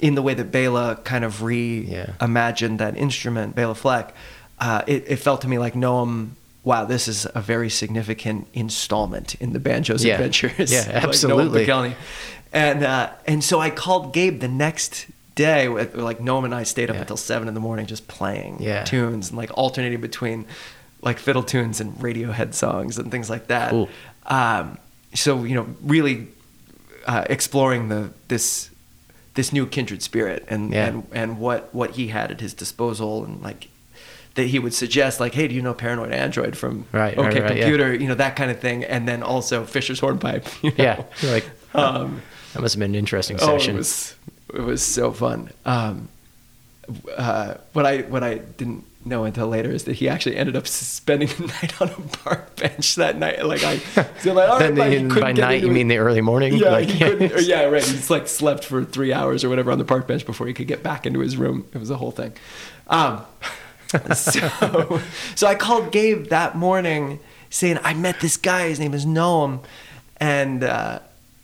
in the way that Bela kind of reimagined that instrument, Bela Fleck. Uh, it, it felt to me like Noam. Wow, this is a very significant installment in the banjo's Yeah. adventures. Yeah, (laughs) Like absolutely. Pikelny. And uh, and so I called Gabe the next day. with- Like Noam and I stayed up Yeah. until seven in the morning just playing Yeah. tunes and like alternating between like fiddle tunes and Radiohead songs and things like that. Cool. Um, so you know, really uh, exploring the this this new kindred spirit and Yeah. and and what what he had at his disposal and like that he would suggest like hey do you know paranoid android from Right, okay right, right, yeah. computer you know that kind of thing and then also fisher's hornpipe (laughs) you know? Yeah, you're like, um, that must have been an interesting oh session. it was it was so fun um, uh, what I what I didn't know until later is that he actually ended up spending (laughs) the night on a park bench that night. Like I, (laughs) so like, all right, Then couldn't by night, you mean the early morning? Yeah, Like, he couldn't, or yeah, right. He's like slept for three hours or whatever on the park bench before he could get back into his room. It was a whole thing. Um, so, so I called Gabe that morning saying I met this guy. His name is Noam, and uh,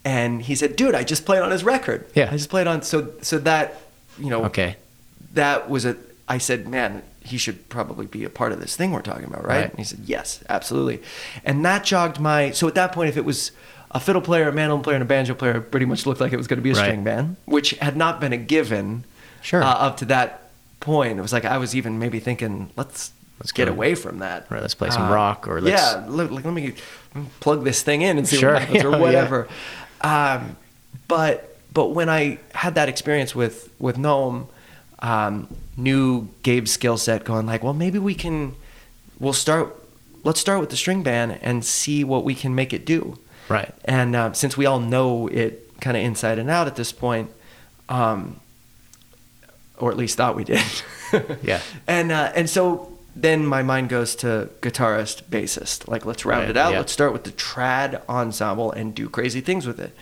and he said, "Dude, I just played on his record. Yeah. I just played on." So so that you know, Okay. that was a. I said, "Man, he should probably be a part of this thing we're talking about, right?" Right. And he said, "Yes, absolutely." And that jogged my. So at that point, if it was a fiddle player, a mandolin player, and a banjo player, it pretty much looked like it was going to be a Right. string band, which had not been a given. Sure. Uh, up to that point, it was like I was even maybe thinking, let's Let's get go- away from that. Right, let's play some Uh, rock or let's- yeah, let, like, let me plug this thing in and see Sure, what happens (laughs) yeah, or yeah. whatever. Um, but but when I had that experience with with Noam, um, knew Gabe's skill set, going like, well, maybe we can, we'll start. Let's start with the string band and see what we can make it do. Right. And uh, since we all know it kind of inside and out at this point, um, or at least thought we did, (laughs) Yeah. And uh, and so then my mind goes to guitarist, bassist. Like let's round Right, it out. yeah. Let's start with the trad ensemble and do crazy things with it.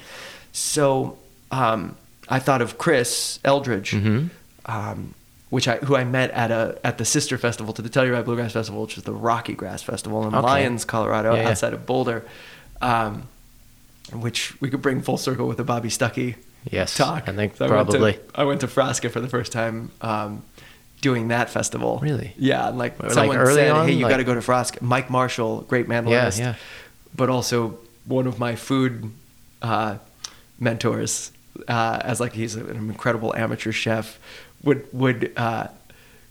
So um, I thought of Chris Eldridge, Mm-hmm. um, which I who I met at a at the sister festival to the Telluride Bluegrass Festival, which is the Rocky Grass Festival in Okay. Lyons, Colorado, Yeah, yeah. outside of Boulder. Um, which we could bring full circle with the Bobby Stuckey Yes, talk. I think went to- probably. I went to Frasca for the first time um, doing that festival. Really? Yeah, and like Like someone early said, on? "Hey, you Like- got to go to Frasca." Mike Marshall, great mandolinist, yeah. but also one of my food uh, mentors, uh, as like he's an incredible amateur chef, would would uh,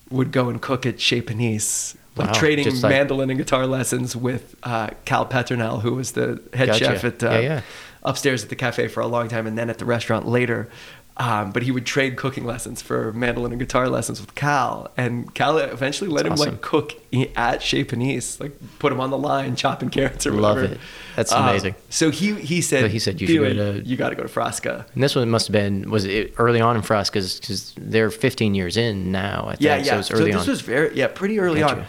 would go and cook at Chez Panisse. Like Wow, trading like- mandolin and guitar lessons with uh, Cal Peternell, who was the head Gotcha. chef at uh, Yeah, yeah. Upstairs at the cafe for a long time and then at the restaurant later. Um, but he would trade cooking lessons for mandolin and guitar lessons with Cal, and Cal eventually let That's him awesome. like cook at Chez Panisse, like put him on the line chopping carrots or Love whatever. it. That's Um, amazing. so he he said So he said you should go to- you got to go to Frasca. And this one must have been was it early on in Frasca's because they're 15 years in now. I think. Yeah, So yeah. So, early this on. was very yeah pretty early Gotcha. on.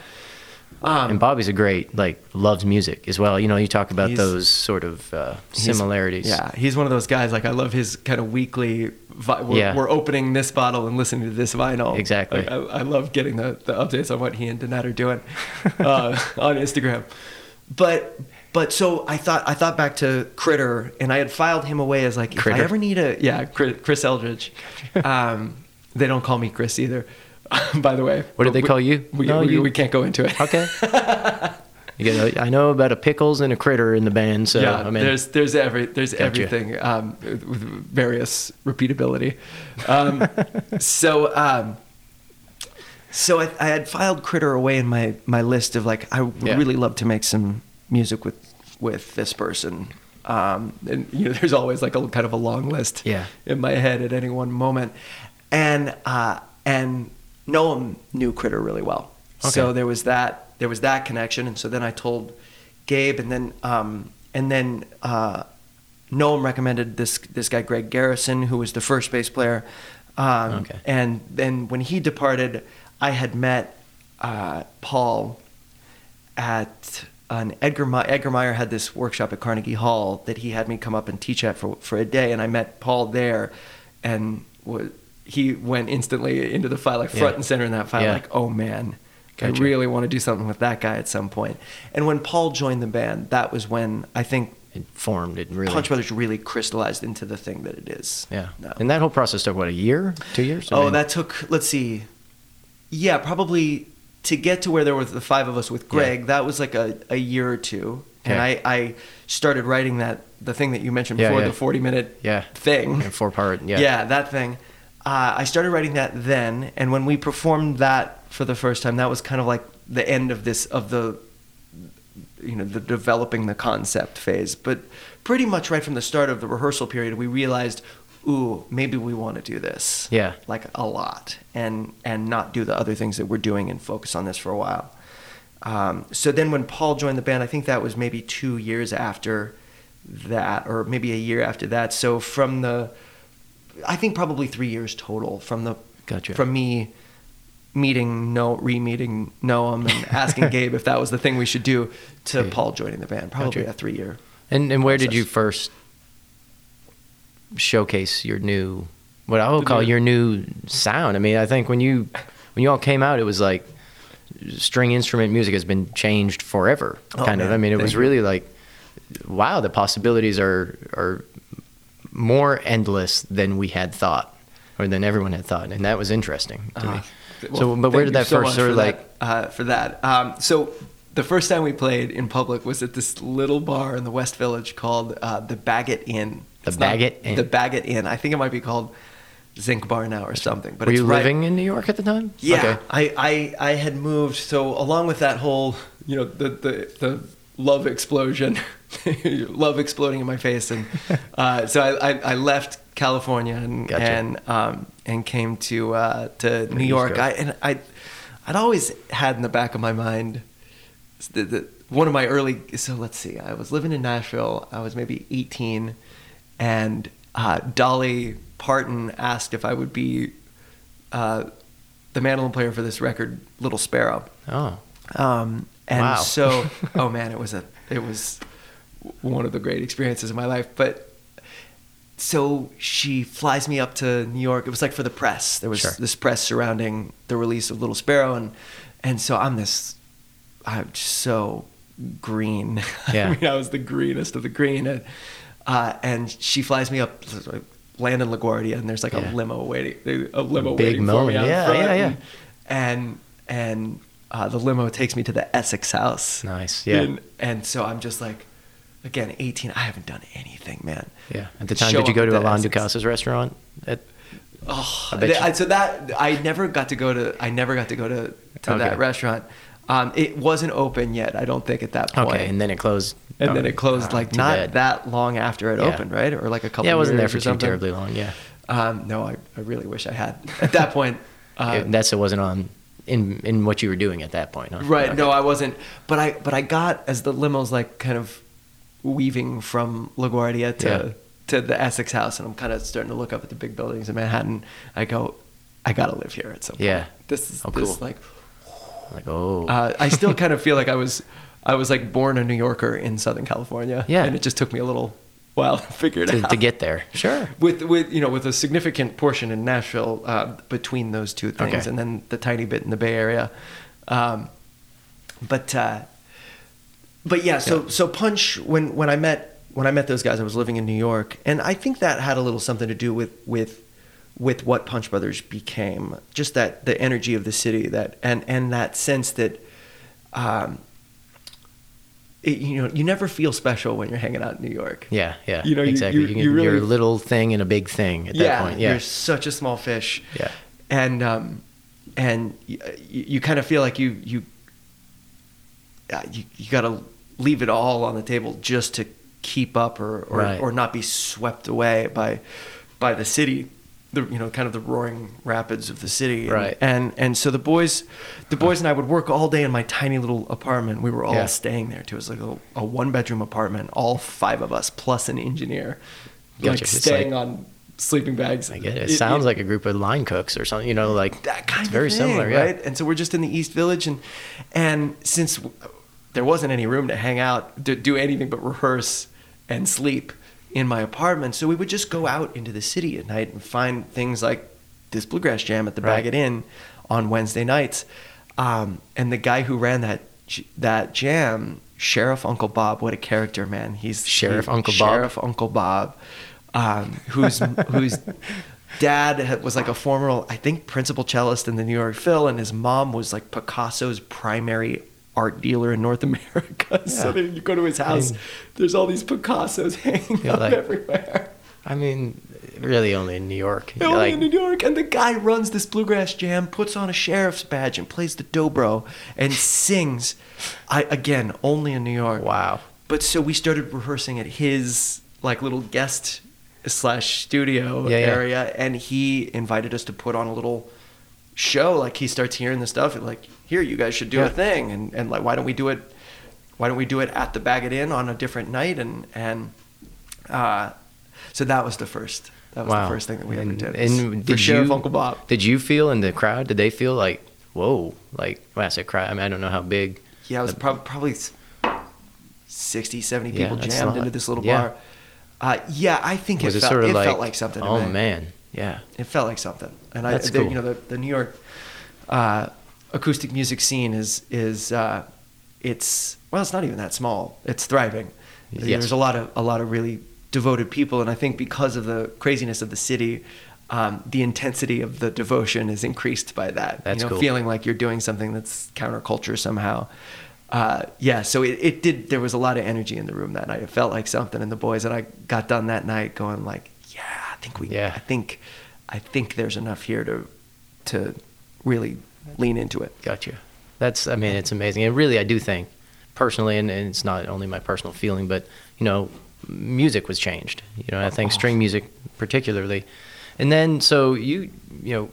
Um, and Bobby's a great like loves music as well. You know, you talk about those sort of uh, He's- similarities. Yeah, he's one of those guys. Like I love his kind of weekly. Vi- we're, Yeah. we're opening this bottle and listening to this vinyl. Exactly. Like, I, I love getting the, the updates on what he and Donat are doing uh, on Instagram. But but so I thought I thought back to Critter, and I had filed him away as like if I ever need a yeah Chris, Chris Eldridge. (laughs) Um, they don't call me Chris either. (laughs) By the way, What did they We- call you? We, No, we, you- we can't go into it. Okay. (laughs) you I know about a pickles and a critter in the band, so yeah, I mean, there's there's every there's Gotcha. everything um, with various repeatability. Um, (laughs) so um, so I, I had filed Critter away in my my list of like I would Yeah. really love to make some music with with this person. Um, and you know, there's always like a kind of a long list Yeah. in my head at any one moment, and uh, and Noam knew Critter really well. So there was that there was that connection, and so then I told Gabe, and then um, and then uh, Noam recommended this this guy Greg Garrison, who was the first bass player. Um, Okay. And then when he departed, I had met uh, Paul at an Edgar My- Edgar Meyer had this workshop at Carnegie Hall that he had me come up and teach at for for a day, and I met Paul there, and wa he went instantly into the file, like front Yeah. and center in that file, Yeah. like oh man. I really want to do something with that guy at some point. And when Paul joined the band, that was when I think it formed. It really. Punch Brothers really crystallized into the thing that it is. Yeah. now. And that whole process took what a year, two years? I Oh, mean, that took. Let's see. Yeah, probably to get to where there was the five of us with Greg. That was like a, a year or two, and I, I started writing that the thing that you mentioned Yeah, before yeah. the forty minute Yeah. thing. four part. Yeah. Yeah, that thing. Uh, I started writing that then, and when we performed that for the first time, that was kind of like the end of this of the, you know, the developing the concept phase. But pretty much right from the start of the rehearsal period, we realized, ooh, maybe we want to do this. Yeah. like a lot, and and not do the other things that we're doing and focus on this for a while. Um, so then when Paul joined the band, I think that was maybe two years after that, or maybe a year after that. So from the, I think probably three years total from the, Gotcha. from me meeting no re-meeting Noam and (laughs) asking Gabe if that was the thing we should do to. Paul joining the band. Probably Gotcha. a three year. And and where did you first showcase your new what I would call your new sound? I mean, I think when you when you all came out, it was like string instrument music has been changed forever. Oh, kind of. I mean, it thank was you. really like wow, the possibilities are are more endless than we had thought, or than everyone had thought, and that was interesting to me. Uh, so, but where did that so first sort of that, like? uh, for that? Um, so the first time we played in public was at this little bar in the West Village called uh, the Baggot Inn. The It's not- Baggot Inn? The Baggot Inn. I think it might be called Zinc Bar now or something. But Were you right- living in New York at the time? Yeah, Okay. I, I I had moved. So along with that whole, you know, the the, the love explosion, (laughs) (laughs) love exploding in my face, and uh, so I, I, I left California and Gotcha. and um, and came to uh, to New East York. Coast. I and I I'd always had in the back of my mind the, the, one of my early. So let's see. I was living in Nashville. I was maybe 18, and uh, Dolly Parton asked if I would be uh, the mandolin player for this record, Little Sparrow. Oh, Um, and Wow. so, (laughs) oh man, it was a, it was one of the great experiences of my life. But so she flies me up to New York. It was like for the press. There was Sure. this press surrounding the release of Little Sparrow, and and so I'm this, I'm so green. (laughs) Yeah. I mean, I was the greenest of the green, and uh, and she flies me up. Land in LaGuardia, and there's like Yeah. a limo waiting, a limo Big waiting for me Yeah, yeah, yeah. and and, and uh, the limo takes me to the Essex House. Nice, yeah. And, and so I'm just like, again, 18. I haven't done anything, man. yeah. At the time, Show did you go to Alain Ducasse's restaurant? At, Oh, I bet th- you- I- so that I never got to go to. I never got to go to to Okay. that restaurant. Um, it wasn't open yet. I don't think at that point. okay, and then it closed. And oh, then it closed oh, like not bad. that long after it Yeah. opened, right? Or like a couple. Yeah, it wasn't there for or too terribly long. Yeah, Um, no, I, I really wish I had (laughs) at that point. Uh, It- that's it wasn't on in in what you were doing at that point. Huh? Right. Okay. No, I wasn't. But I but I got as the limo's like kind of weaving from LaGuardia to Yeah. to the Essex House, and I'm kind of starting to look up at the big buildings in Manhattan. I go, I gotta live here at some point. Yeah. This is Oh, this cool. like. like oh Uh, I still (laughs) kind of feel like I was I was like born a New Yorker in Southern California. Yeah. And it just took me a little while to figure it to, out. to get there. Sure. with with you know with a significant portion in Nashville uh, between those two things, Okay. and then the tiny bit in the Bay Area. Um, but uh, but yeah, so Yeah. so Punch when when I met when I met those guys, I was living in New York, and I think that had a little something to do with with with what Punch Brothers became. Just that the energy of the city, that and and that sense that. Um, it, you know, you never feel special when you're hanging out in New York. Yeah, yeah. You know, exactly. you- You, are really- a little thing in a big thing at yeah, that point. Yeah. you're such a small fish. Yeah. and um, and you, you kind of feel like you you Uh, you, you got to leave it all on the table just to keep up or or, Right. or not be swept away by by the city. The you know kind of the roaring rapids of the city, and, Right. And and so the boys, the boys and I would work all day in my tiny little apartment. We were all Yeah. staying there too. It was like a, a one bedroom apartment, all five of us plus an engineer, Gotcha. like It's staying like- on sleeping bags. I get it. It sounds like a group of line cooks or something. You know, like that kind it's of very thing, similar. Yeah. right? And so we're just in the East Village, and and since there wasn't any room to hang out, to do anything but rehearse and sleep in my apartment, so we would just go out into the city at night and find things like this bluegrass jam at the Right. Baggot Inn on Wednesday nights. Um, and the guy who ran that that jam, Sheriff Uncle Bob, what a character, man! He's Sheriff he- Uncle Bob? Sheriff Uncle Bob, um, who's (laughs) who's dad was like a former, I think, principal cellist in the New York Phil, and his mom was like Picasso's primary art dealer in North (laughs) America. so then you go to his house, mean- there's all these Picassos (laughs) hanging Yeah, out like- everywhere. I mean, really only in New York. Only like, in New York, and the guy runs this bluegrass jam, puts on a sheriff's badge, and plays the dobro and sings. I again only in New York. wow. But so we started rehearsing at his like little guest slash studio Yeah, yeah. area, and he invited us to put on a little show. Like he starts hearing the stuff, and like, here, you guys should do Yeah. a thing, and and like, why don't we do it? Why don't we do it at the Baggot Inn on a different night? And and uh, so that was the first. That was wow. the first thing that we and, ever did. And did you, Uncle Bob. Did you feel in the crowd? Did they feel like, whoa, like when I say crowd, I mean I don't know how big. Yeah, it was the- prob- probably s- 60, 70 people that's jammed not- into this little yeah. bar. Uh, yeah, I think Was it, it, felt, sort of it like, felt like something. Oh man, yeah. It felt like something, and I, That's the, cool. you know, the, the New York uh, acoustic music scene is is uh, it's well, it's not even that small. It's thriving. Yes. There's a lot of a lot of really devoted people, and I think because of the craziness of the city, um, the intensity of the devotion is increased by that. That's you know, cool. feeling like you're doing something that's counterculture somehow. Uh, yeah, so it, it did. There was a lot of energy in the room that night. It felt like something, and the boys and I got done that night going like, yeah, I think we, Yeah. I think, I think there's enough here to, to really lean into it. Gotcha. That's, I mean, it's amazing. And really, I do think, personally, and, and it's not only my personal feeling, but, you know, music was changed. You know, I think oh. string music particularly. And then, so you, you know,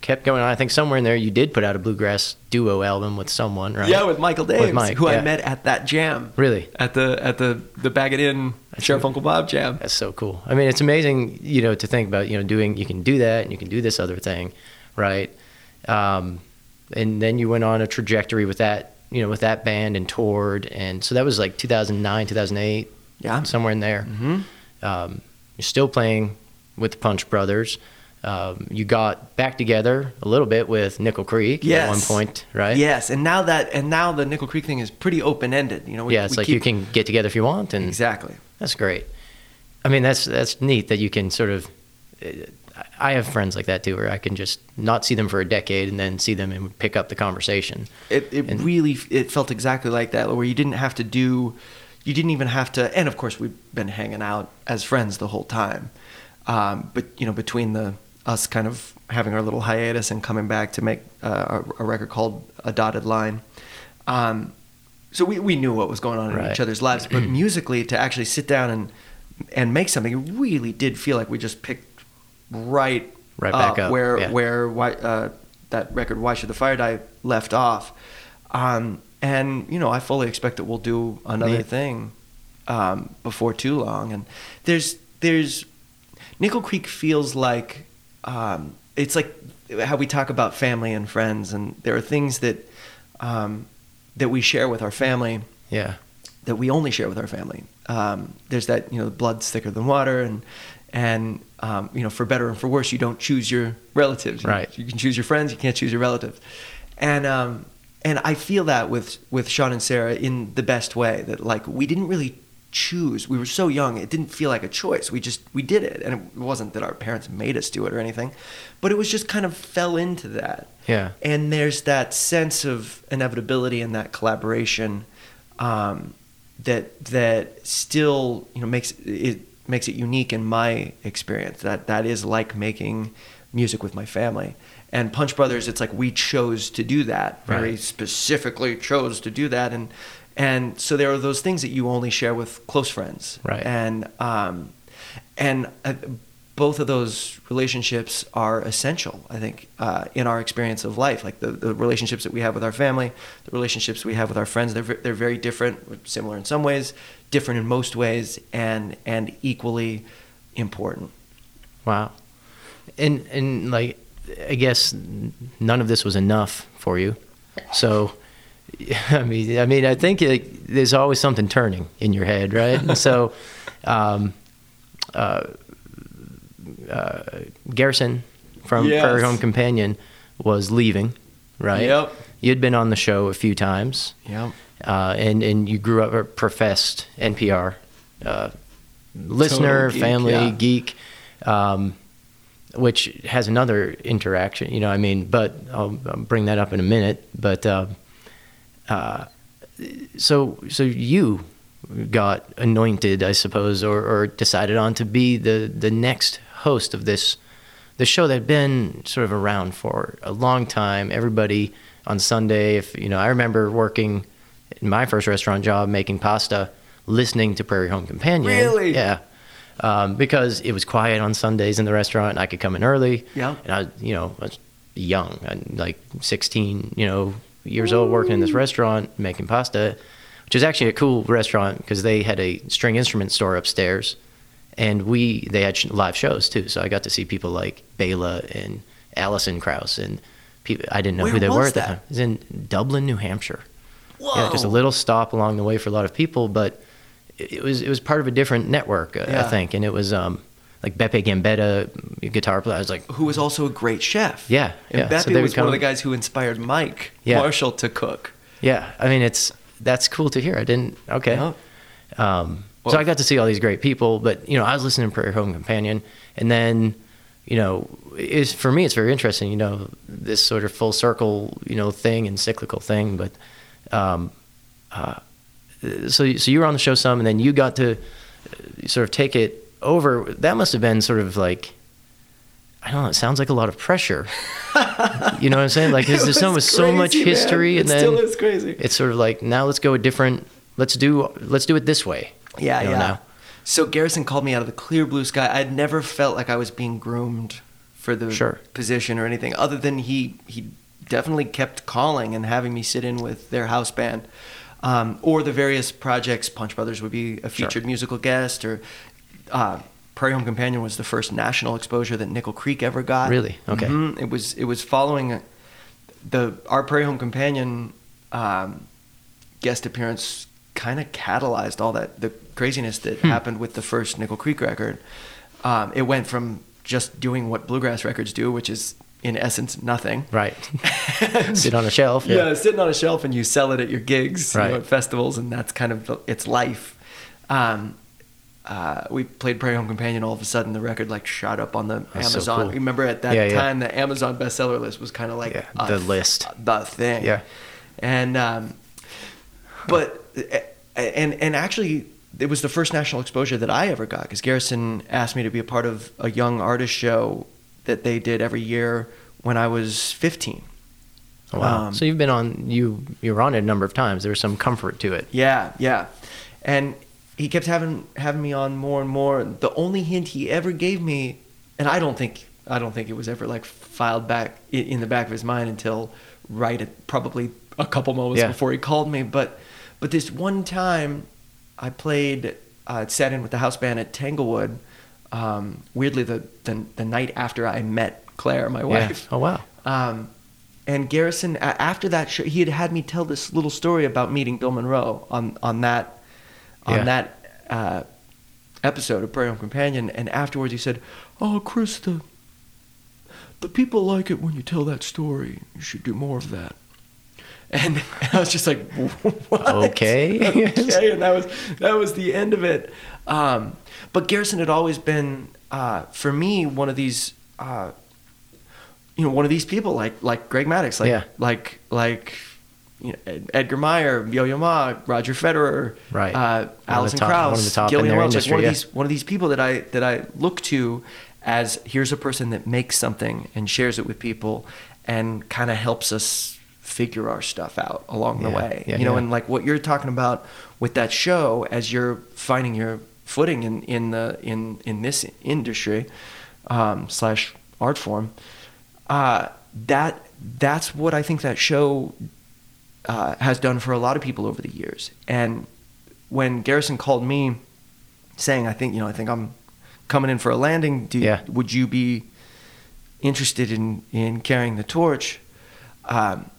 kept going on. I think somewhere in there you did put out a bluegrass duo album with someone, right? Yeah, with Michael Daves, Mike, who yeah. I met at that jam. Really? At the at the the Baggot Inn Sheriff Uncle Bob jam. That's so cool. I mean, it's amazing, you know, to think about, you know, doing, you can do that and you can do this other thing, right? Um, and then you went on a trajectory with that, you know, with that band and toured, and so that was like 2009, 2008, Yeah. somewhere in there. hmm Um, you're still playing with the Punch Brothers. Um, you got back together a little bit with Nickel Creek Yes. at one point, right? Yes, and now that and now the Nickel Creek thing is pretty open ended. You know, we, yeah, it's like you can get together if you want, and exactly. that's great. I mean, that's that's neat that you can sort of. I have friends like that too, where I can just not see them for a decade and then see them and pick up the conversation. It, it And- really it felt exactly like that, where you didn't have to do, you didn't even have to, and of course we've been hanging out as friends the whole time, um, but you know between the us kind of having our little hiatus and coming back to make uh, a, a record called A Dotted Line, um, so we we knew what was going on in each other's lives, but (clears throat) musically to actually sit down and and make something, it really did feel like we just picked right Right back up, where yeah. where why, uh, that record "Why Should the Fire Die" left off, um, and you know I fully expect that we'll do another Neat. thing um, before too long. And there's there's Nickel Creek feels like um, it's like how we talk about family and friends, and there are things that um, that we share with our family Yeah, that we only share with our family. Um, there's that you know, blood's thicker than water, and and um, you know, for better and for worse, you don't choose your relatives. You- Right. You, can choose your friends, you can't choose your relatives, and um, and I feel that with with Sean and Sarah in the best way. That like we didn't really choose. We were so young; it didn't feel like a choice. We just we did it, and it wasn't that our parents made us do it or anything, but it was just kind of fell into that. Yeah, and there's that sense of inevitability and that collaboration um, that that still you know makes it makes it unique in my experience. That that is like making music with my family. And punch brothers it's like we chose to do that. Very Right. specifically chose to do that. And and so there are those things that you only share with close friends Right. and um, and uh, both of those relationships are essential i think uh, in our experience of life like the, the relationships that we have with our family the relationships we have with our friends they're, they're very different similar in some ways different in most ways and and equally important wow. And and like, I guess none of this was enough for you, so. (laughs) I mean, I mean, I think it, there's always something turning in your head, right? And so, (laughs) um, uh, uh, Garrison from Yes. Prairie Home Companion was leaving, right? Yep. You'd been on the show a few times, Yep. uh, and and you grew up a professed NPR uh, listener, geek, family yeah. geek, um, which has another interaction. You know, I mean, but I'll, I'll bring that up in a minute. But uh, uh, so so you got anointed, I suppose, or, or decided on to be the the next host of this the show that had been sort of around for a long time. Everybody on Sunday, if you know, I remember working in my first restaurant job making pasta, listening to Prairie Home Companion. Really? Yeah. Um, because it was quiet on Sundays in the restaurant, and I could come in early. Yeah. And I, you know, I was young, I, like 16, you know, years old, working in this restaurant making pasta, which is actually a cool restaurant because they had a string instrument store upstairs, and we they had live shows too. So I got to see people like Bela and Alison Krauss and people I didn't know Where who they were at the that? time. It was in Dublin, New Hampshire. Whoa. Yeah, just a little stop along the way for a lot of people, but it it was it was part of a different network, uh, Yeah. I think, and it was um, like Beppe Gambetta, guitar player. I was like, who was also a great chef Yeah, and yeah. Beppe So was one of the guys who inspired mike Yeah. marshall to cook yeah. I mean, it's that's cool to hear. I didn't. Okay. Yeah. Um, Well- so I got to see all these great people, but you know, I was listening to Prairie Home Companion, and then, you know, is for me, it's very interesting. You know, this sort of full circle, you know, thing and cyclical thing. But, um, uh, so so you were on the show some, and then you got to uh, sort of take it over. That must have been sort of like. I don't know. It sounds like a lot of pressure. you know what I'm saying? Like, there's, (laughs) It there's so, was so much man. history, It and then still is crazy. it's sort of like now let's go a different. Let's do let's do it this way. Yeah, You know, yeah. now. So Garrison called me out of the clear blue sky. I'd never felt like I was being groomed for the Sure. position or anything, other than he he definitely kept calling and having me sit in with their house band, um, or the various projects. Punch Brothers would be a Sure. featured musical guest, or uh, Prairie Home Companion was the first national exposure that Nickel Creek ever got. Really? Okay. Mhm. It was it was following the our Prairie Home Companion um, guest appearance kind of catalyzed all that the craziness that Hmm. happened with the first Nickel Creek record. Um, it went from just doing what bluegrass records do, which is in essence nothing. Right. (laughs) Sit on a shelf. Yeah. sitting on a shelf and you sell it at your gigs, you know, Right. at festivals, and that's kind of the, its life. Um, uh, we played Prairie Home Companion. All of a sudden, the record like shot up on the That's so Amazon. cool. Remember at that Yeah, yeah. time, the Amazon bestseller list was kind of like Yeah, the th- list. the thing. Yeah. and um, but and and actually. It was the first national exposure that I ever got because Garrison asked me to be a part of a young artist show that they did every year when I was 15. Oh, wow. Um, so you've been on you you were on it a number of times. There was some comfort to it. Yeah, yeah. And he kept having having me on more and more. The only hint he ever gave me, and I don't think I don't think it was ever like filed back in the back of his mind until right at probably a couple moments Yeah. before he called me. But but this one time, I played uh, sat in with the house band at Tanglewood. Um, weirdly, the, the the night after I met Claire, my Yeah. wife. Oh wow. Um, and Garrison, after that show, he had had me tell this little story about meeting Bill Monroe on on that on Yeah. that uh, episode of Prairie Home Companion. And afterwards, he said, "Oh, Chris, the the people like it when you tell that story. You should do more of that." And (laughs) I was just like, "What?" Okay. (laughs) okay, and that was that was the end of it. Um, but Garrison had always been, uh, for me, one of these, uh, you know, one of these people like like Greg Maddux, like Yeah. like like you know, Ed- Edgar Meyer, Yo-Yo Ma, Roger Federer, Right. uh, One of the Alison top- Krauss, one of the top in Gillian Welch, like one yeah. of these one of these people that I that I look to as here's a person that makes something and shares it with people and kind of helps us figure our stuff out along the way. yeah, you know, yeah. and like what you're talking about with that show as you're finding your footing in in the in in this industry um, slash art form. Uh, that that's what I think that show uh, has done for a lot of people over the years. And when Garrison called me saying, "I think you know, I think I'm coming in for a landing. Do, Yeah. Would you be interested in in carrying the torch?" Um,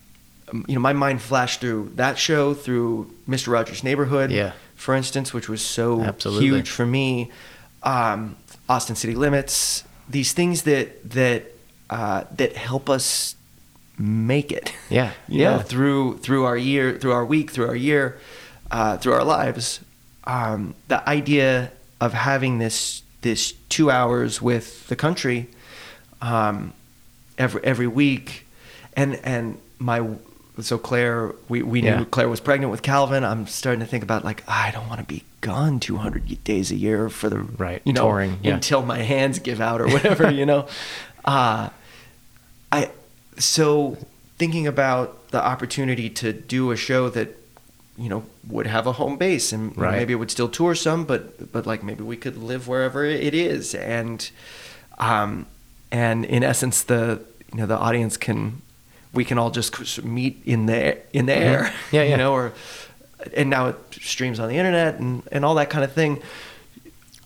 you know, my mind flashed through that show, through Mister Rogers' Neighborhood, Yeah. for instance, which was so Absolutely. huge for me. Um, Austin City Limits, these things that that uh, that help us make it. Yeah. (laughs) you Yeah. know, through through our year, through our week, through our year, uh, through our lives. Um, the idea of having this this two hours with the country um, every every week, and and my so Claire, we, we knew Yeah. Claire was pregnant with Calvin. I'm starting to think about like I don't want to be gone 200 days a year for the Right, you know touring, yeah. until my hands give out or whatever you know. (laughs) Uh, I so thinking about the opportunity to do a show that you know would have a home base and know, Right. maybe it would still tour some but but like maybe we could live wherever it is and um and in essence the you know the audience can we can all just meet in the in the air Mm-hmm. Yeah, (laughs) yeah. you know or and now it streams on the internet and and all that kind of thing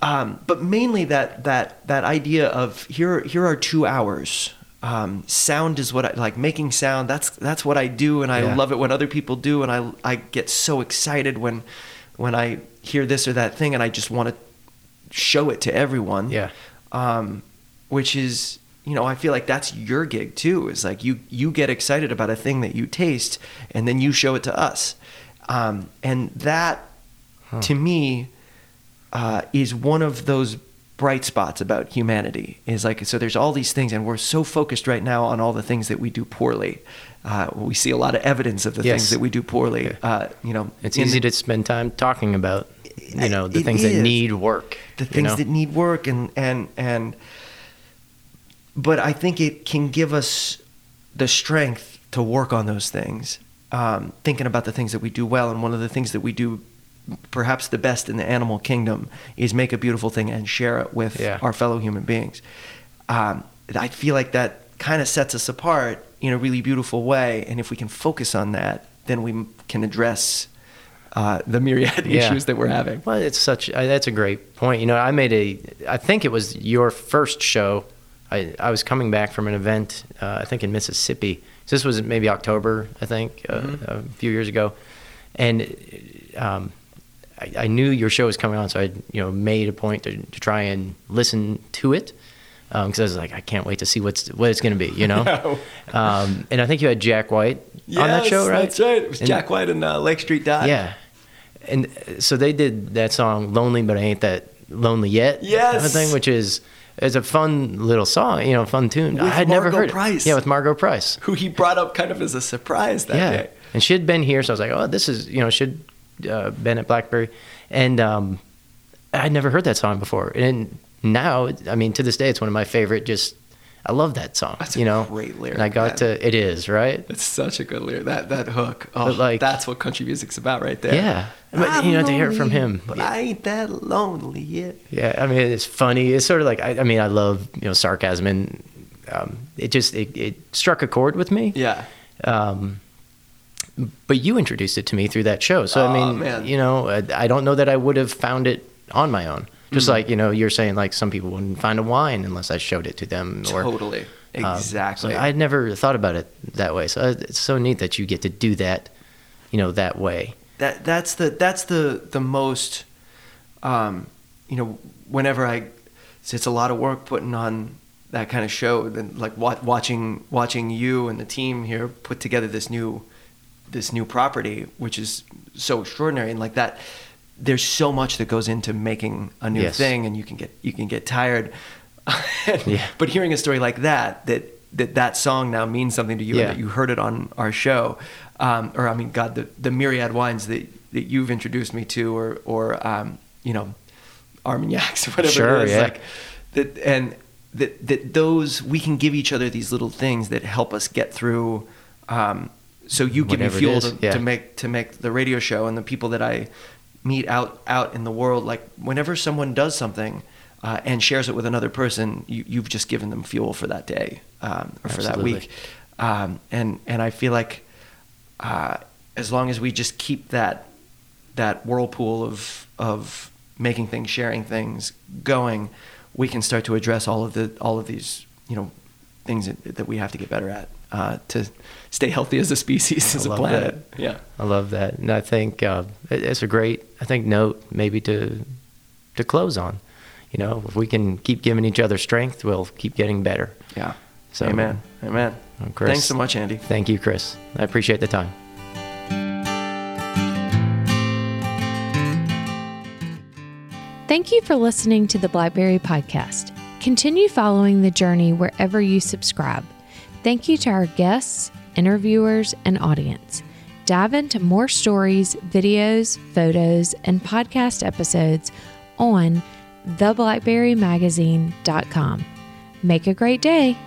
um, but mainly that that that idea of here here are two hours. Um, sound is what I like making sound. That's that's what I do, and I Yeah. love it when other people do, and I I get so excited when when I hear this or that thing, and I just want to show it to everyone. Yeah. Um, which is you know I feel like that's your gig too. Is like you you get excited about a thing that you taste, and then you show it to us, um, and that to me uh, is one of those bright spots about humanity. Is like so there's all these things, and we're so focused right now on all the things that we do poorly. Uh, we see a lot of evidence of the Yes. things that we do poorly. Yeah. Uh, you know, It's easy the- to spend time talking about, you know, the things that need work. the you things know? that need work and and and but I think it can give us the strength to work on those things um, thinking about the things that we do well and one of the things that we do perhaps the best in the animal kingdom is make a beautiful thing and share it with Yeah. our fellow human beings um, I feel like that kind of sets us apart in a really beautiful way and if we can focus on that then we can address uh, the myriad (laughs) Yeah. issues that we're having Well, it's such. I, that's a great point. You know, I made a. I think it was your first show. I I was coming back from an event. Uh, I think in Mississippi. So this was maybe October, I think, uh, Mm-hmm. a few years ago, and um, I, I knew your show was coming on, so I you know made a point to, to try and listen to it because I was like, I can't wait to see what's what it's going to be, you (laughs) know. um, and I think you had Jack White on that show, right? That's right. It was And- Jack White and uh, Lake Street Dive. Yeah, and uh, so they did that song "Lonely," but I ain't that lonely yet. kind Yes. of thing, which is it's a fun little song, you know, fun tune. With I had never heard Price. it. Yeah, with Margo Price. Who he brought up kind of as a surprise that yeah, day. and she had been here, so I was like, oh, this is you know, should uh, been at Blackberry, and um, I'd never heard that song before, and now, I mean, to this day, it's one of my favorite. Just I love that song. That's a you know, great lyric, And I got man. to. It is right. It's such a good lyric. That that hook. Oh, But, like- that's what country music's about right there. Yeah, but you know, to hear it from him. But I ain't that lonely yet. Yeah, I mean it's funny. It's sort of like I, I mean I love you know sarcasm and um, it just it, it struck a chord with me. Yeah. Um, but you introduced it to me through that show, so I mean man. you know I, I don't know that I would have found it on my own. Mm-hmm. Just like you know you're saying like some people wouldn't find a wine unless I showed it to them. Or, Totally. Exactly. so I'd never thought about it that way. So it's so neat that you get to do that, you know, that way. that that's the that's the the most um, you know whenever I it's, it's a lot of work putting on that kind of show then like watching watching you and the team here put together this new this new property which is so extraordinary and like that there's so much that goes into making a new Yes. thing and you can get you can get tired (laughs) Yeah. but hearing a story like that that that that song now means something to you Yeah. and that you heard it on our show um, or I mean God the the myriad wines that that you've introduced me to or or um, you know Armagnacs or (laughs) whatever Sure, it is yeah. like that and that that those we can give each other these little things that help us get through um, so you give me fuel to, yeah. to make to make the radio show and the people that I meet out out in the world like whenever someone does something uh, and shares it with another person you, you've just given them fuel for that day um, or for that week um, and and I feel like uh, as long as we just keep that that whirlpool of of making things, sharing things going, we can start to address all of the all of these you know things that, that we have to get better at uh, to stay healthy as a species, as a love planet. Yeah. I love that, and I think uh, it's a great, I think, note maybe to to close on. You know, if we can keep giving each other strength, we'll keep getting better. Yeah. So, Amen. Amen. Chris, Thanks so much, Andy. Thank you, Chris. I appreciate the time. Thank you for listening to the Blackberry Podcast. Continue following the journey wherever you subscribe. Thank you to our guests, interviewers, and audience. Dive into more stories, videos, photos, and podcast episodes on theblackberrymagazine.com. Make a great day.